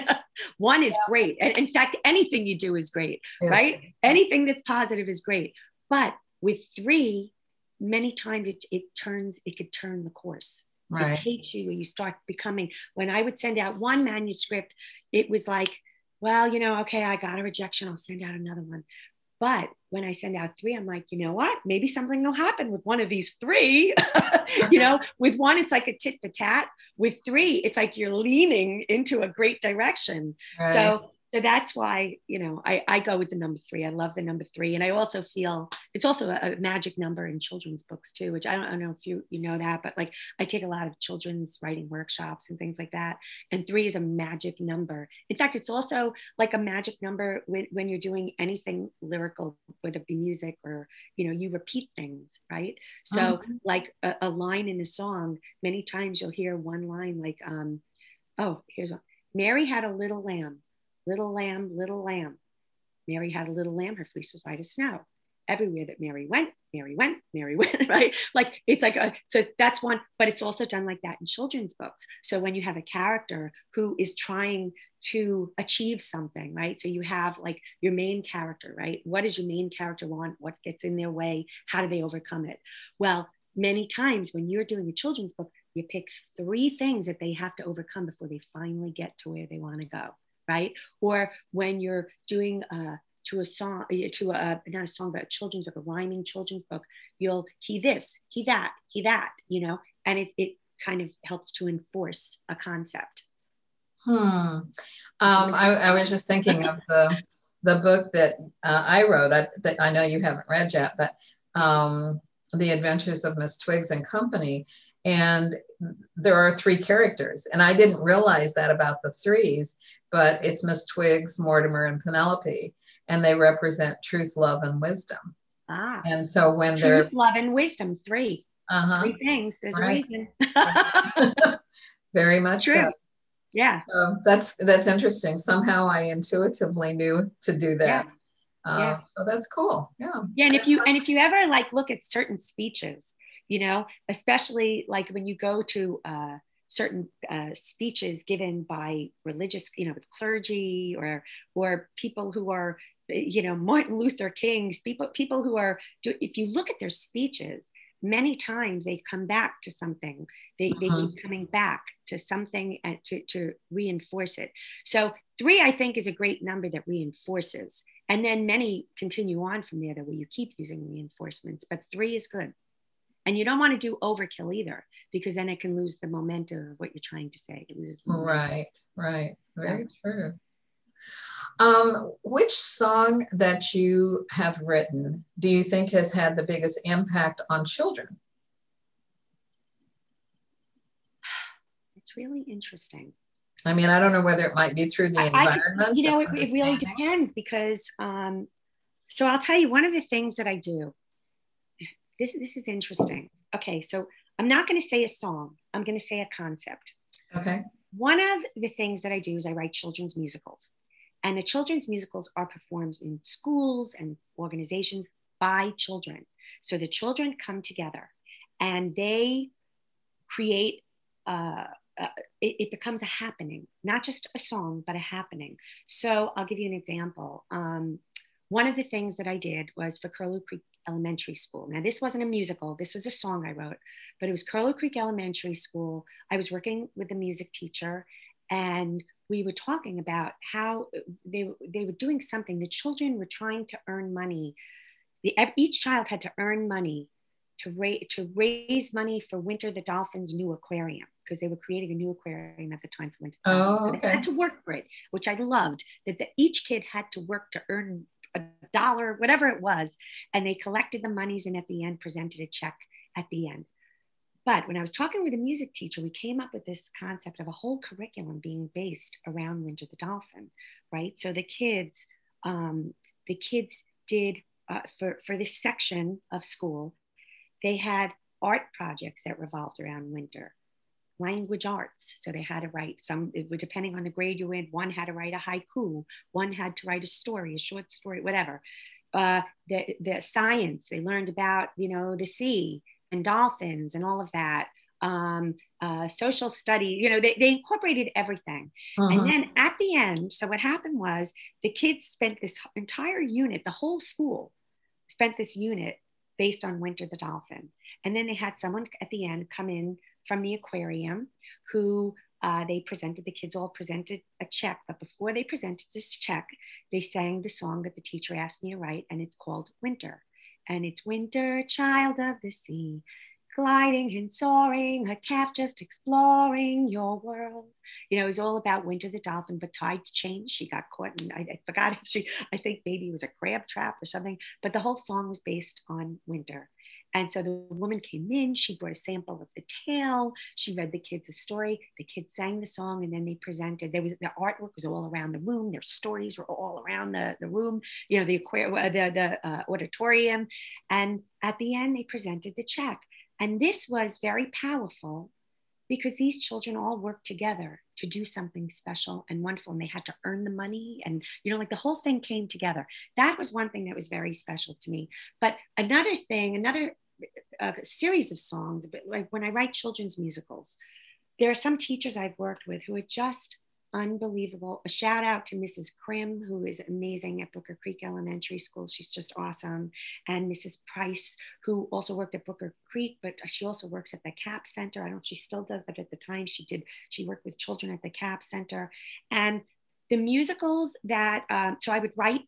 C: One is yeah. great. And in fact, anything you do is great, right? Anything that's positive is great. But with three, many times it, it turns, it could turn the course.
B: Right.
C: It takes you where you start becoming. When I would send out one manuscript, it was like, well, you know, okay, I got a rejection. I'll send out another one. But when I send out three, I'm like, you know what? Maybe something will happen with one of these three. you know, with one, it's like a tit for tat. With three, it's like you're leaning into a great direction.
B: Right.
C: So so that's why you know I, I go with the number three. I love the number three. And i also feel it's also a, a, magic number in children's books too which I don't, I don't know if you you know that but like i take a lot of children's writing workshops and things like that. And three is a magic number. In fact it's also like a magic number when, when you're doing anything lyrical whether it be music or you know you repeat things right? So mm-hmm. like a, a line in a song many times you'll hear one line like um oh here's one mary had a little lamb Little lamb, little lamb. Mary had a little lamb, her fleece was white as snow. Everywhere that Mary went, Mary went, Mary went, right? Like it's like, a, so that's one, but it's also done like that in children's books. So when you have a character who is trying to achieve something, right? So you have like your main character, right? What does your main character want? What gets in their way? How do they overcome it? Well, many times when you're doing a children's book, you pick three things that they have to overcome before they finally get to where they want to go right? Or when you're doing uh, to a song, uh, to a not a song, but a children's book, a rhyming children's book, you'll he this, he that, he that, you know, and it it kind of helps to enforce a concept.
B: Hmm. Um, I, I was just thinking of the the book that uh, I wrote. I, that I know you haven't read yet, but um, the Adventures of Miss Twiggs and Company. And there are three characters, and I didn't realize that about the threes but it's Miss Twiggs, Mortimer, and Penelope, and they represent truth, love, and wisdom.
C: Ah.
B: And so when
C: truth,
B: they're
C: love, and wisdom, three, uh-huh. three things. There's right. a reason.
B: Very much
C: true.
B: So.
C: Yeah.
B: So that's that's interesting. Somehow I intuitively knew to do that.
C: Yeah.
B: Uh, yeah. So that's cool. Yeah.
C: Yeah, and if you and if you ever like look at certain speeches, you know, especially like when you go to uh, certain uh, speeches given by religious, you know, with clergy or or people who are, you know, Martin Luther King's people people who are. If you look at their speeches, many times they come back to something. They, uh-huh. they keep coming back to something and to, to reinforce it. So three, I think, is a great number that reinforces. And then many continue on from there that way you keep using reinforcements, but three is good. And you don't want to do overkill either, because then it can lose the momentum of what you're trying to say.
B: Right, right. Very so. true. Um, which song that you have written do you think has had the biggest impact on children?
C: It's really interesting.
B: I mean, I don't know whether it might be through the environment.
C: I, you know, it, it, really depends because, um, so I'll tell you one of the things that I do this this is interesting. Okay, so I'm not going to say a song. I'm going to say a concept.
B: Okay.
C: One of the things that I do is I write children's musicals. And the children's musicals are performed in schools and organizations by children. So the children come together and they create, uh, uh, it, it, becomes a happening, not just a song, but a happening. So I'll give you an example. Um, one of the things that I did was for Curlew Creek Elementary School. Now, this wasn't a musical, this was a song I wrote, but it was Curlew Creek Elementary School. I was working with a music teacher, and we were talking about how they, they were doing something. The children were trying to earn money. The, each child had to earn money to, ra- to raise money for Winter the Dolphin's new aquarium because they were creating a new aquarium at the time for Winter. The
B: oh, so
C: they had to work for it, which I loved. That the, each kid had to work to earn dollar, whatever it was. And they collected the monies and at the end presented a check at the end. But when I was talking with a music teacher, we came up with this concept of a whole curriculum being based around Winter the Dolphin, right? So the kids, um, the kids did uh, for for this section of school, they had art projects that revolved around Winter language arts. So they had to write some, depending on the grade you in, one had to write a haiku, one had to write a story, a short story, whatever. Uh, the, the science, they learned about, you know, the sea and dolphins and all of that. Um, uh, social study, you know, they, they incorporated everything. And uh-huh. then at the end, so what happened was the kids spent this entire unit, the whole school spent this unit based on Winter the Dolphin. And then they had someone at the end come in from the aquarium who uh, they presented, the kids all presented a check. But before they presented this check, they sang the song that the teacher asked me to write, and it's called Winter. And it's Winter, child of the sea, gliding and soaring, a calf just exploring your world. You know, it was all about Winter the dolphin, but tides changed. She got caught, and I, I, forgot if she, I think maybe it was a crab trap or something, but the whole song was based on Winter. And so the woman came in, she brought a sample of the tale, she read the kids a story, the kids sang the song, and then they presented. There was the artwork was all around the room, their stories were all around the, the room, you know, the aquarium, the, the uh, auditorium. And at the end, they presented the check. And this was very powerful because these children all worked together to do something special and wonderful and they had to earn the money and you know like the whole thing came together. That was one thing that was very special to me. But another thing another uh, series of songs like when i write children's musicals there are some teachers i've worked with who are just unbelievable. A shout out to Mrs. Krim, who is amazing at Brooker Creek Elementary School. She's just awesome. And Mrs. Price, who also worked at Brooker Creek, but she also works at the CAP Center. I don't know if she still does, but at the time she did, she worked with children at the CAP Center. And the musicals that, um, so I would write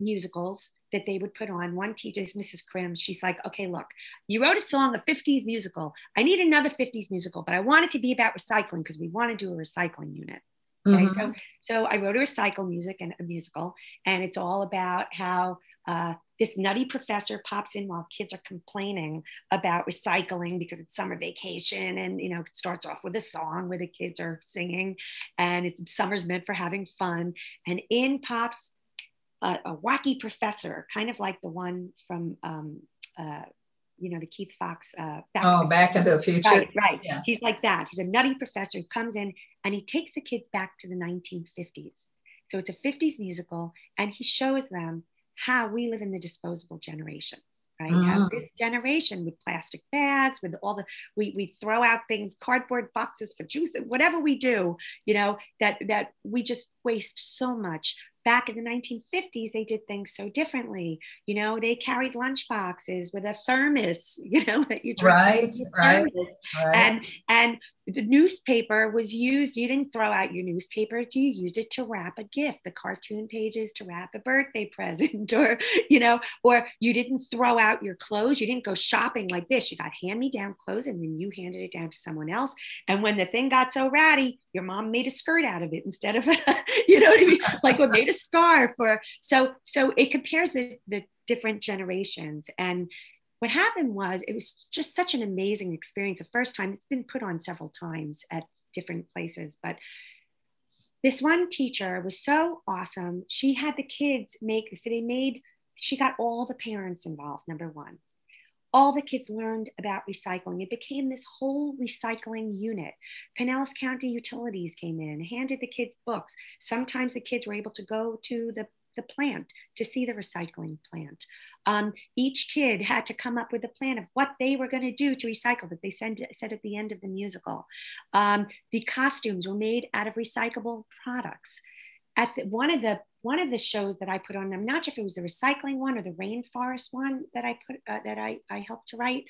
C: musicals that they would put on. One teacher is Mrs. Krim. She's like, okay, look, you wrote a song, a 50s musical. I need another 50s musical, but I want it to be about recycling because we want to do a recycling unit. Okay, mm-hmm. so so I wrote a recycle music and a musical, and it's all about how uh, this nutty professor pops in while kids are complaining about recycling because it's summer vacation, and you know it starts off with a song where the kids are singing, and it's summer's meant for having fun, and in pops a, a wacky professor, kind of like the one from. Um, uh, you know, the Keith Fox. Uh,
B: back oh, Back into the Future.
C: Right, right. Yeah. He's like that. He's a nutty professor who comes in and he takes the kids back to the 1950s. So it's a 50s musical, and he shows them how we live in the disposable generation right? Mm. this generation with plastic bags, with all the we we throw out things, cardboard boxes for juice, whatever we do, you know, that that we just waste so much back in the 1950s they did things so differently. You know they carried lunch boxes with a thermos you know that you
B: right right,
C: right. And and the newspaper was used you didn't throw out your newspaper you used it to wrap a gift the cartoon pages to wrap a birthday present or you know or you didn't throw out your clothes you didn't go shopping like this. You got hand me down clothes and then you handed it down to someone else. And when the thing got so ratty your mom made a skirt out of it instead of you know what i mean? Like what made a scarf or so so it compares the the different generations. And what happened was it was just such an amazing experience the first time it's been put on several times at different places but this one teacher was so awesome she had the kids make so they made she got all the parents involved number one all the kids learned about recycling. It became this whole recycling unit. Pinellas County Utilities came in, handed the kids books. Sometimes the kids were able to go to the the plant to see the recycling plant. Um, each kid had to come up with a plan of what they were going to do to recycle that they said, said at the end of the musical. Um, the costumes were made out of recyclable products. At the, one of the one of the shows that I put on, I'm not sure if it was the recycling one or the rainforest one that I put uh, that I, I helped to write.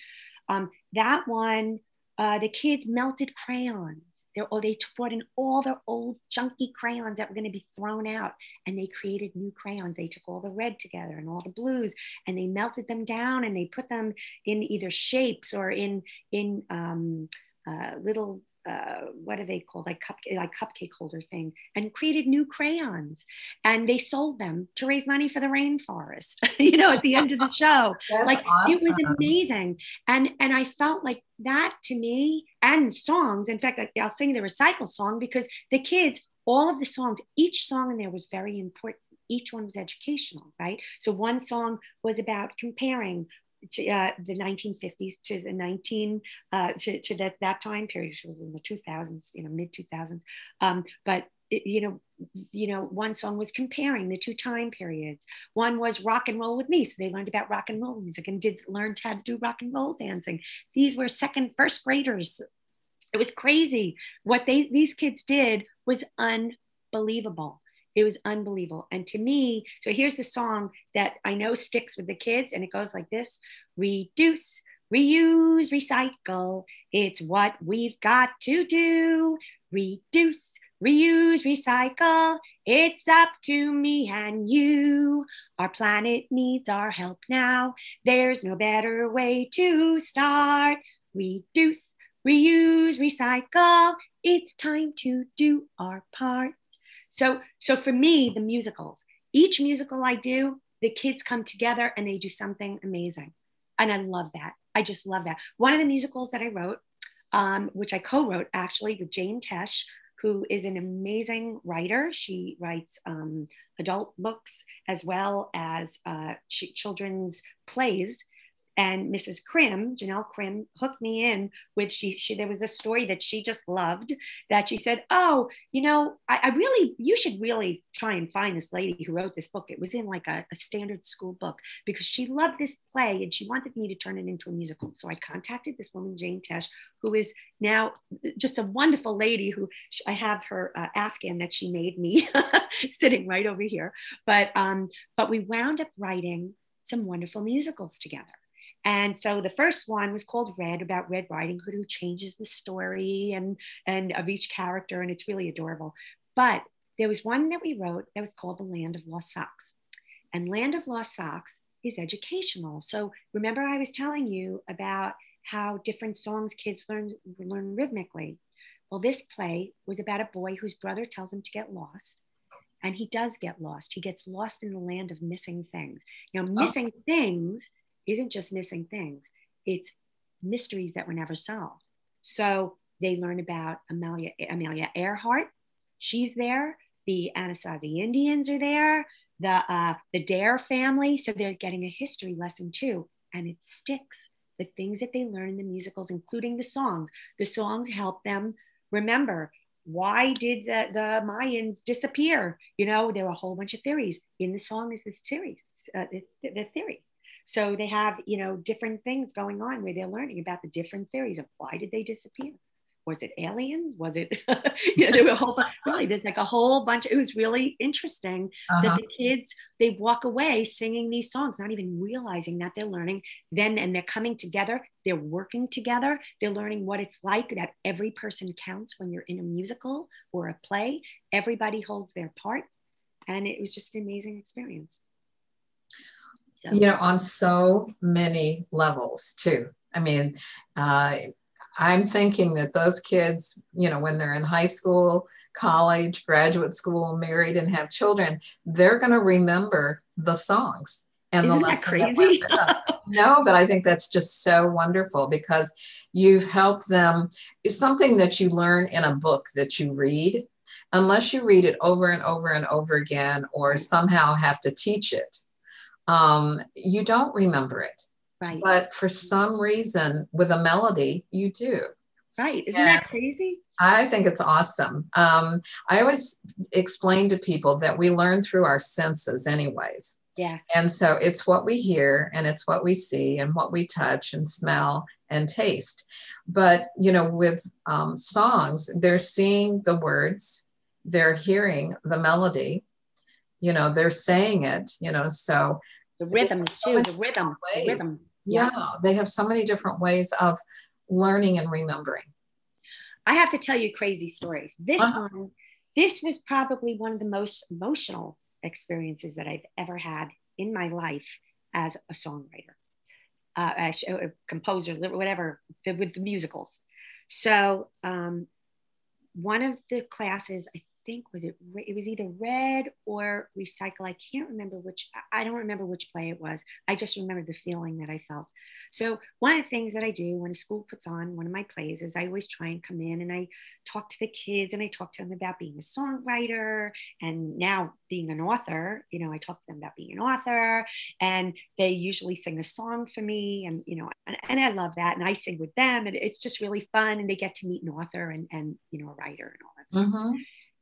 C: Um, that one, uh, the kids melted crayons they're, oh, they brought in all their old junky crayons that were going to be thrown out and they created new crayons. They took all the red together and all the blues and they melted them down and they put them in either shapes or in, in um, uh, little uh, what are they called? Like cup like cupcake holder things and created new crayons. And they sold them to raise money for the rainforest you know at the end of the show. Like awesome. it was amazing. And and i felt like that to me and songs in fact i'll sing the recycle song because the kids all of the songs each song in there was very important. Each one was educational, right? So one song was about comparing to, uh, the 1950s to the 19 uh, to, to that, that time period, which was in the 2000s, you know, mid 2000s. Um, but you know, you know, one song was comparing the two time periods. One was rock and roll with me, so they learned about rock and roll music and did learn how to do rock and roll dancing. These were second, first graders. It was crazy what they these kids did was unbelievable It was unbelievable. And to me, so here's the song that I know sticks with the kids, and it goes like this Reduce, reuse, recycle. It's what we've got to do. Reduce, reuse, recycle. It's up to me and you. Our planet needs our help now. There's no better way to start. Reduce, reuse, recycle. It's time to do our part. So, so for me, the musicals, each musical I do, the kids come together and they do something amazing. And I love that. I just love that. One of the musicals that I wrote, um, which I co wrote actually with Jane Tesh, who is an amazing writer. She writes um, adult books as well as uh, children's plays and Mrs. Krim, Janelle Krim, hooked me in with she, she there was a story that she just loved that she said, Oh, you know, I, I really, you should really try and find this lady who wrote this book. It was in like a, a, standard school book because she loved this play and she wanted me to turn it into a musical. So I contacted this woman, Jane Tesh, who is now just a wonderful lady who I have her uh, Afghan that she made me sitting right over here. But um, but we wound up writing some wonderful musicals together. And so the first one was called Red about Red Riding Hood, who changes the story and, and of each character, and it's really adorable. But there was one that we wrote that was called The Land of Lost Socks. And Land of Lost Socks is educational. So remember, I was telling you about how different songs kids learn, learn rhythmically. Well, this play was about a boy whose brother tells him to get lost. And he does get lost. He gets lost in the land of missing things. Now, oh. missing oh. things isn't just missing things, it's mysteries that were never solved. So they learn about Amelia, Amelia Earhart. She's there. The Anasazi Indians are there. The, uh, the Dare family. So they're getting a history lesson too. And it sticks. The things that they learn in the musicals, including the songs, the songs help them remember why did the, the Mayans disappear? You know, there were a whole bunch of theories. In the song is the theory, uh, the, the theory. So they have, you know, different things going on where they're learning about the different theories of why did they disappear? Was it aliens? Was it, you know, there were a whole, bunch, really, there's like a whole bunch. It was really interesting uh-huh. that the kids, they walk away singing these songs, not even realizing that they're learning then, and they're coming together. They're working together. They're learning what it's like that every person counts when you're in a musical or a play. Everybody holds their part. And it was just an amazing experience.
B: So. You know, on so many levels too. I mean, uh, I'm thinking that those kids, you know, when they're in high school, college, graduate school, married, and have children, they're going to remember the songs and
C: Isn't
B: the
C: lesson that crazy?
B: That no, but I think that's just so wonderful because you've helped them. It's something that you learn in a book that you read, unless you read it over and over and over again, or somehow have to teach it um, you don't remember it.
C: Right.
B: But for some reason, with a melody, you do.
C: Right. Isn't and that crazy?
B: I think it's awesome. Um, I always explain to people that we learn through our senses, anyways.
C: Yeah.
B: And so it's what we hear and it's what we see and what we touch and smell and taste. But, you know, with um, songs, they're seeing the words, they're hearing the melody, you know, they're saying it, you know, so
C: the rhythms too, the rhythm, the rhythm.
B: Yeah. yeah, they have so many different ways of learning and remembering.
C: I have to tell you crazy stories. This uh-huh. one, this was probably one of the most emotional experiences that I've ever had in my life as a songwriter, uh, a, a composer, whatever, with the musicals. So, um, one of the classes, I think was it it was either red or recycle i can't remember which i don't remember which play it was. I just remember the feeling that i felt. So one of the things that i do when a school puts on one of my plays is i always try and come in and i talk to the kids and i talk to them about being a songwriter and now being an author you know i talk to them about being an author and they usually sing a song for me and you know and, and i love that and i sing with them and it's just really fun and they get to meet an author and and you know a writer and all that stuff. Mm-hmm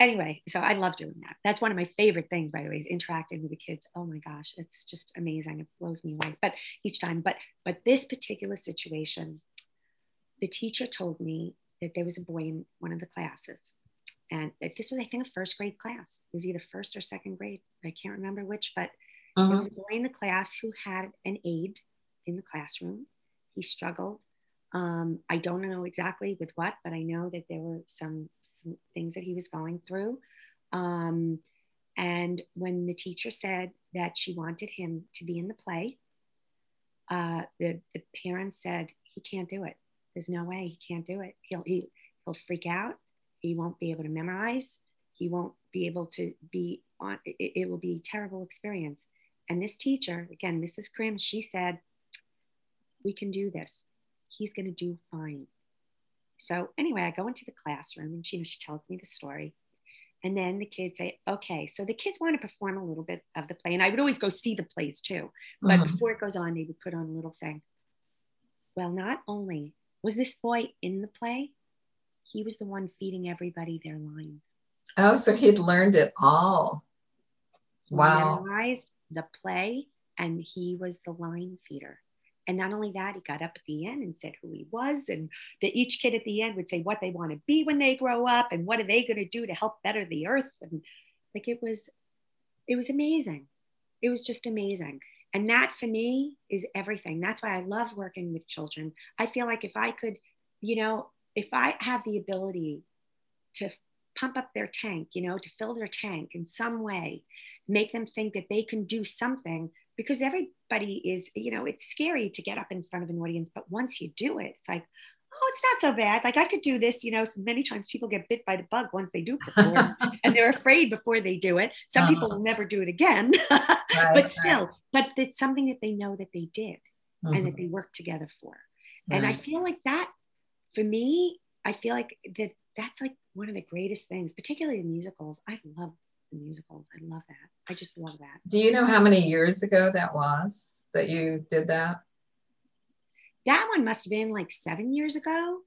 C: anyway, so I love doing that. That's one of my favorite things, by the way, is interacting with the kids. Oh my gosh, it's just amazing. It blows me away. But each time, but but this particular situation, the teacher told me that there was a boy in one of the classes, and this was, I think, a first grade class. It was either first or second grade. I can't remember which, but
B: Mhm.
C: there was a boy in the class who had an aide in the classroom. He struggled. Um, I don't know exactly with what, but I know that there were some some things that he was going through. Um, and when the teacher said that she wanted him to be in the play, uh, the, the parents said he can't do it. There's no way he can't do it. He'll he, he'll freak out. He won't be able to memorize. He won't be able to be on. It, it will be a terrible experience. And this teacher, again, Mrs. Krim, she said, "We can do this. He's going to do fine." So anyway, I go into the classroom and she, she tells me the story. And then the kids say, okay, so the kids want to perform a little bit of the play. And I would always go see the plays too. But
B: Mhm.
C: before it goes on, they would put on a little thing. Well, not only was this boy in the play, he was the one feeding everybody their lines.
B: Oh, so he'd learned it all.
C: He
B: Wow.
C: memorized the play and he was the line feeder. And not only that, he got up at the end and said who he was. And that each kid at the end would say what they want to be when they grow up and what are they going to do to help better the earth. And like it was, it was amazing. It was just amazing. And that for me is everything. That's why I love working with children. I feel like if I could, you know, if I have the ability to pump up their tank, you know, to fill their tank in some way, make them think that they can do something because everybody is, you know, it's scary to get up in front of an audience, but once you do it, it's like, oh, it's not so bad. Like I could do this, you know. So many times people get bit by the bug once they do perform, and they're afraid before they do it. Some people
B: Uh-huh.
C: will never do it again,
B: Right,
C: but still, but it's something that they know that they did
B: right.
C: and that they worked together for. And I feel like that, for me, I feel like that that's like one of the greatest things, particularly in musicals. I love the musicals. I love that. I just love that.
B: Do you know how many years ago that was that you did that?
C: That one must have been like seven years ago.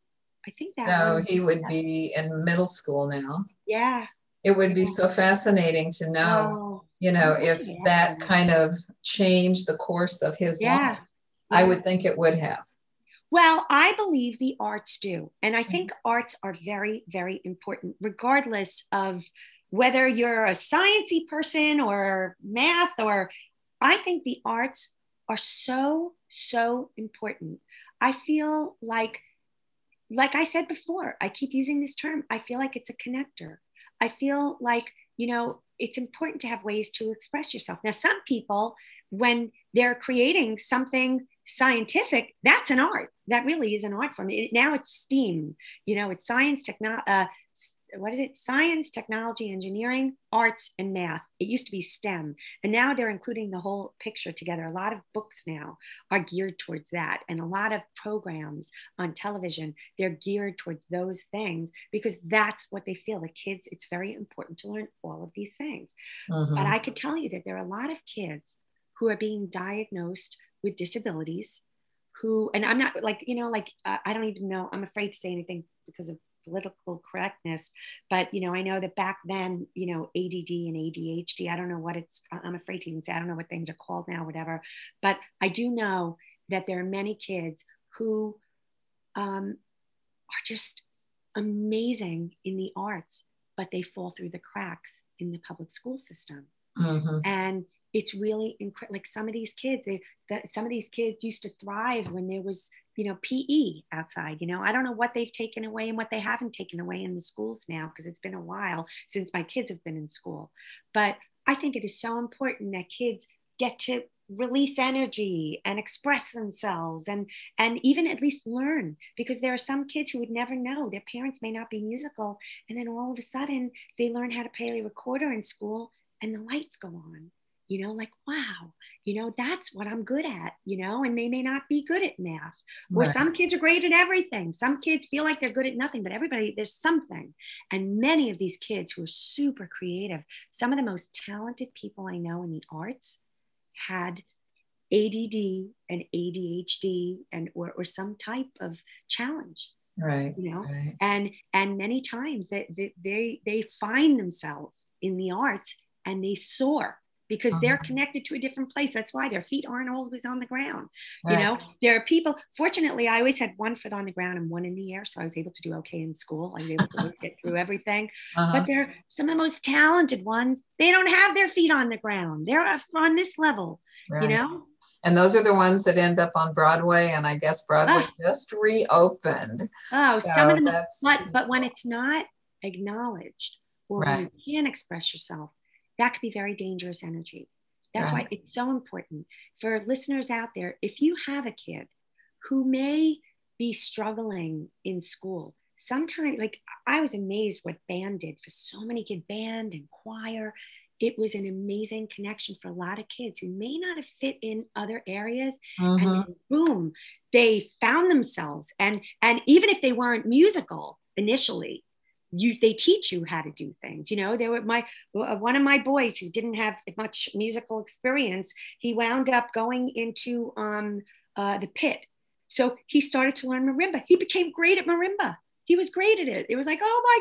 C: I think that.
B: So he would be in middle school now.
C: Yeah.
B: It would be so fascinating to know,
C: Oh,
B: you know, if
C: yeah.
B: that kind of changed the course of his
C: yeah.
B: life. I would think it would have.
C: Well, I believe the arts do. And I think
B: Mm-hmm.
C: arts are very, very important, regardless of whether you're a sciencey person or math or I think the arts are so, so important. I feel like, like I said before, I keep using this term. I feel like it's a connector. I feel like, you know, it's important to have ways to express yourself. Now, some people, when they're creating something scientific, that's an art. That really is an art form. It, now it's STEAM. You know, it's science, technology, uh, what is it? Science, technology, engineering, arts, and math. It used to be STEM, and now they're including the whole picture together. A lot of books now are geared towards that, and a lot of programs on television they're geared towards those things because that's what they feel. The kids, it's very important to learn all of these things.
B: Mhm.
C: But I could tell you that there are a lot of kids who are being diagnosed with disabilities who, and I'm not like, you know, like, uh, I don't even know, I'm afraid to say anything because of political correctness. But, you know, I know that back then, you know, ADD and ADHD, I don't know what it's, I'm afraid to even say, I don't know what things are called now, whatever. But I do know that there are many kids who um, are just amazing in the arts, but they fall through the cracks in the public school system
B: Mhm.
C: and it's really incredible like some of these kids they, that some of these kids used to thrive when there was you know pe outside you know? I don't know what they've taken away and what they haven't taken away in the schools now because it's been a while since my kids have been in school. But i think it is so important that kids get to release energy and express themselves and and even at least learn because there are some kids who would never know. Their parents may not be musical and then all of a sudden they learn how to play a recorder in school and the lights go on you know like wow you know that's what i'm good at you know and they may not be good at math or
B: Right.
C: some kids are great at everything some kids feel like they're good at nothing but everybody there's something and many of these kids who are super creative some of the most talented people i know in the arts had add and adhd and or, or some type of challenge
B: Right.
C: you know
B: Right.
C: and and many times that they they they find themselves in the arts and they soar because they're
B: Uh-huh.
C: connected to a different place. That's why their feet aren't always on the ground.
B: Right.
C: You know, there are people, fortunately, I always had one foot on the ground and one in the air. So I was able to do okay in school. I was able to get through everything.
B: Uh-huh.
C: But they're some of the most talented ones. They don't have their feet on the ground. They're on this level, you know?
B: And those are the ones that end up on Broadway. And I guess Broadway
C: Ah.
B: just reopened.
C: Oh, some of them, but, but when it's not acknowledged or when you can't express yourself, that could be very dangerous energy. That's why it's so important for listeners out there. If you have a kid who may be struggling in school, sometimes, like I was amazed what band did for so many kids, band and choir. It was an amazing connection for a lot of kids who may not have fit in other areas
B: Mhm.
C: and boom they found themselves and and even if they weren't musical initially you they teach you how to do things you know there were my uh, one of my boys who didn't have much musical experience he wound up going into um uh, the pit. So he started to learn marimba. He became great at marimba. He was great at it. It was like oh my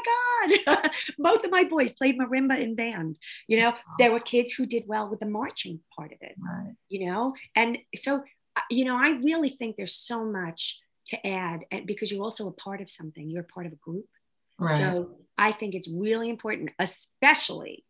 C: god. Both of my boys played marimba in band you know? There were kids who did well with the marching part of it
B: Right.
C: you know? And so uh, you know i really think there's so much to add and because you're also a part of something. You're part of a group
B: Right.
C: so i think it's really important especially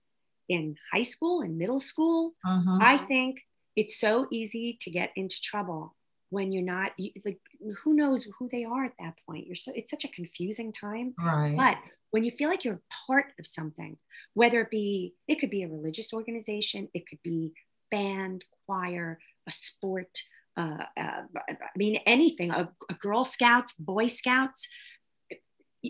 C: in high school and middle school
B: Mhm.
C: i think it's so easy to get into trouble when you're not you, like who knows who they are at that point you're so it's such a confusing time
B: right.
C: but when you feel like you're part of something, whether it be, it could be a religious organization, it could be band, choir, a sport, uh, uh, I mean, anything, a, a Girl Scouts, Boy Scouts.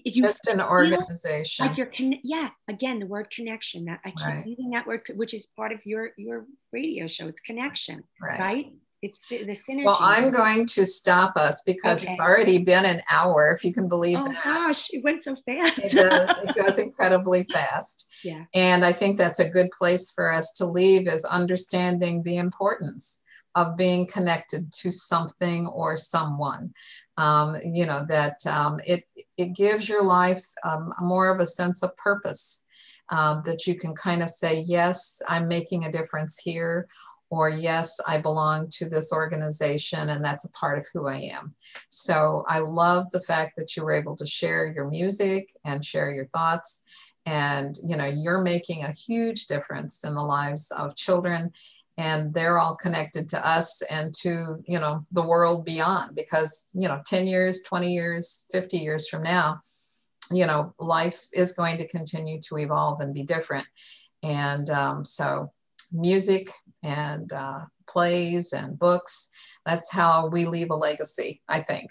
C: You
B: Just an organization.
C: like you're, con- yeah, again, the word connection that I keep
B: Right.
C: using that word, which is part of your, your radio show. It's connection,
B: right.
C: right? It's the synergy.
B: Well, I'm going to stop us because
C: Okay.
B: it's already been an hour, if you can believe that.
C: Oh
B: that.
C: gosh, it went so fast.
B: It does. It goes incredibly fast.
C: yeah.
B: And I think that's a good place for us to leave is understanding the importance of being connected to something or someone. Um, you know, that um, it, it gives your life um, more of a sense of purpose um, that you can kind of say, yes, I'm making a difference here. Or, yes, I belong to this organization and that's a part of who I am. So, I love the fact that you were able to share your music and share your thoughts and you know you're making a huge difference in the lives of children and they're all connected to us and to you know the world beyond because you know 10 years 20 years 50 years from now you know life is going to continue to evolve and be different and um, so music and uh, plays and books that's how we leave a legacy i think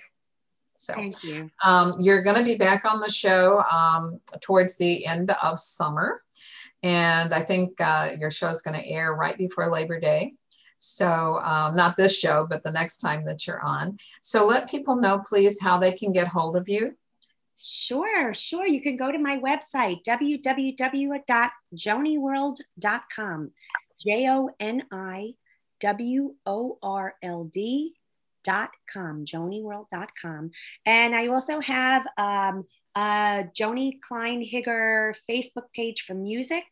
B: so
C: Thank you.
B: um, you're going to be back on the show um, towards the end of summer. And I think uh, your show is going to air right before Labor Day. So, um, not this show, but the next time that you're on. So, let people know, please, how they can get hold of you.
C: Sure, sure. You can go to my website, www.joniworld.com. J O N I W O R L D dot com, joniworld.com. And I also have um, a Joni Klein Higger Facebook page for music.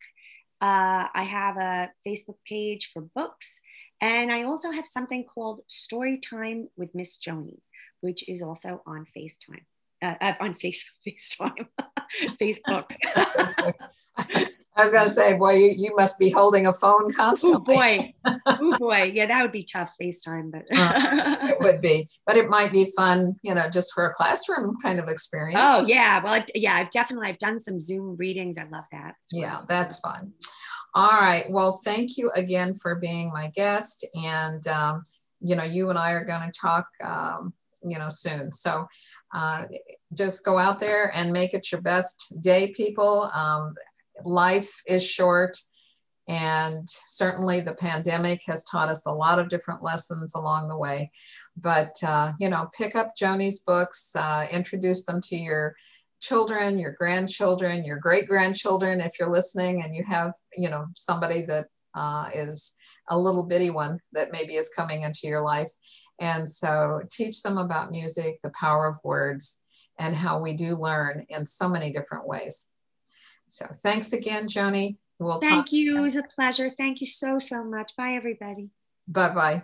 C: Uh, I have a Facebook page for books. And I also have something called Story Time with Miss Joni, which is also on FaceTime uh, uh, on face, FaceTime, Facebook.
B: I was going to say, boy, you, you must be holding a phone constantly.
C: oh
B: constantly.
C: boy, oh boy, yeah, that would be tough FaceTime, but
B: It would be, but it might be fun, you know, just for a classroom kind of experience.
C: oh yeah, well, I've, yeah, I've definitely I've done some Zoom readings. I love that. It's
B: Yeah,
C: wonderful.
B: that's fun. All right. Well, thank you again for being my guest. And, um, you know, you and I are going to talk, um, you know, soon. So uh, just go out there and make it your best day, people. Um, life is short. And certainly the pandemic has taught us a lot of different lessons along the way. But, uh, you know, pick up Joni's books, uh, introduce them to your children, your grandchildren, your great grandchildren, if you're listening and you have, you know, somebody that uh, is a little bitty one that maybe is coming into your life. And so teach them about music, the power of words, and how we do learn in so many different ways. So thanks again, Joni. We'll
C: Thank you. It was a pleasure. Thank you so, so much. Bye, everybody.
B: Bye bye.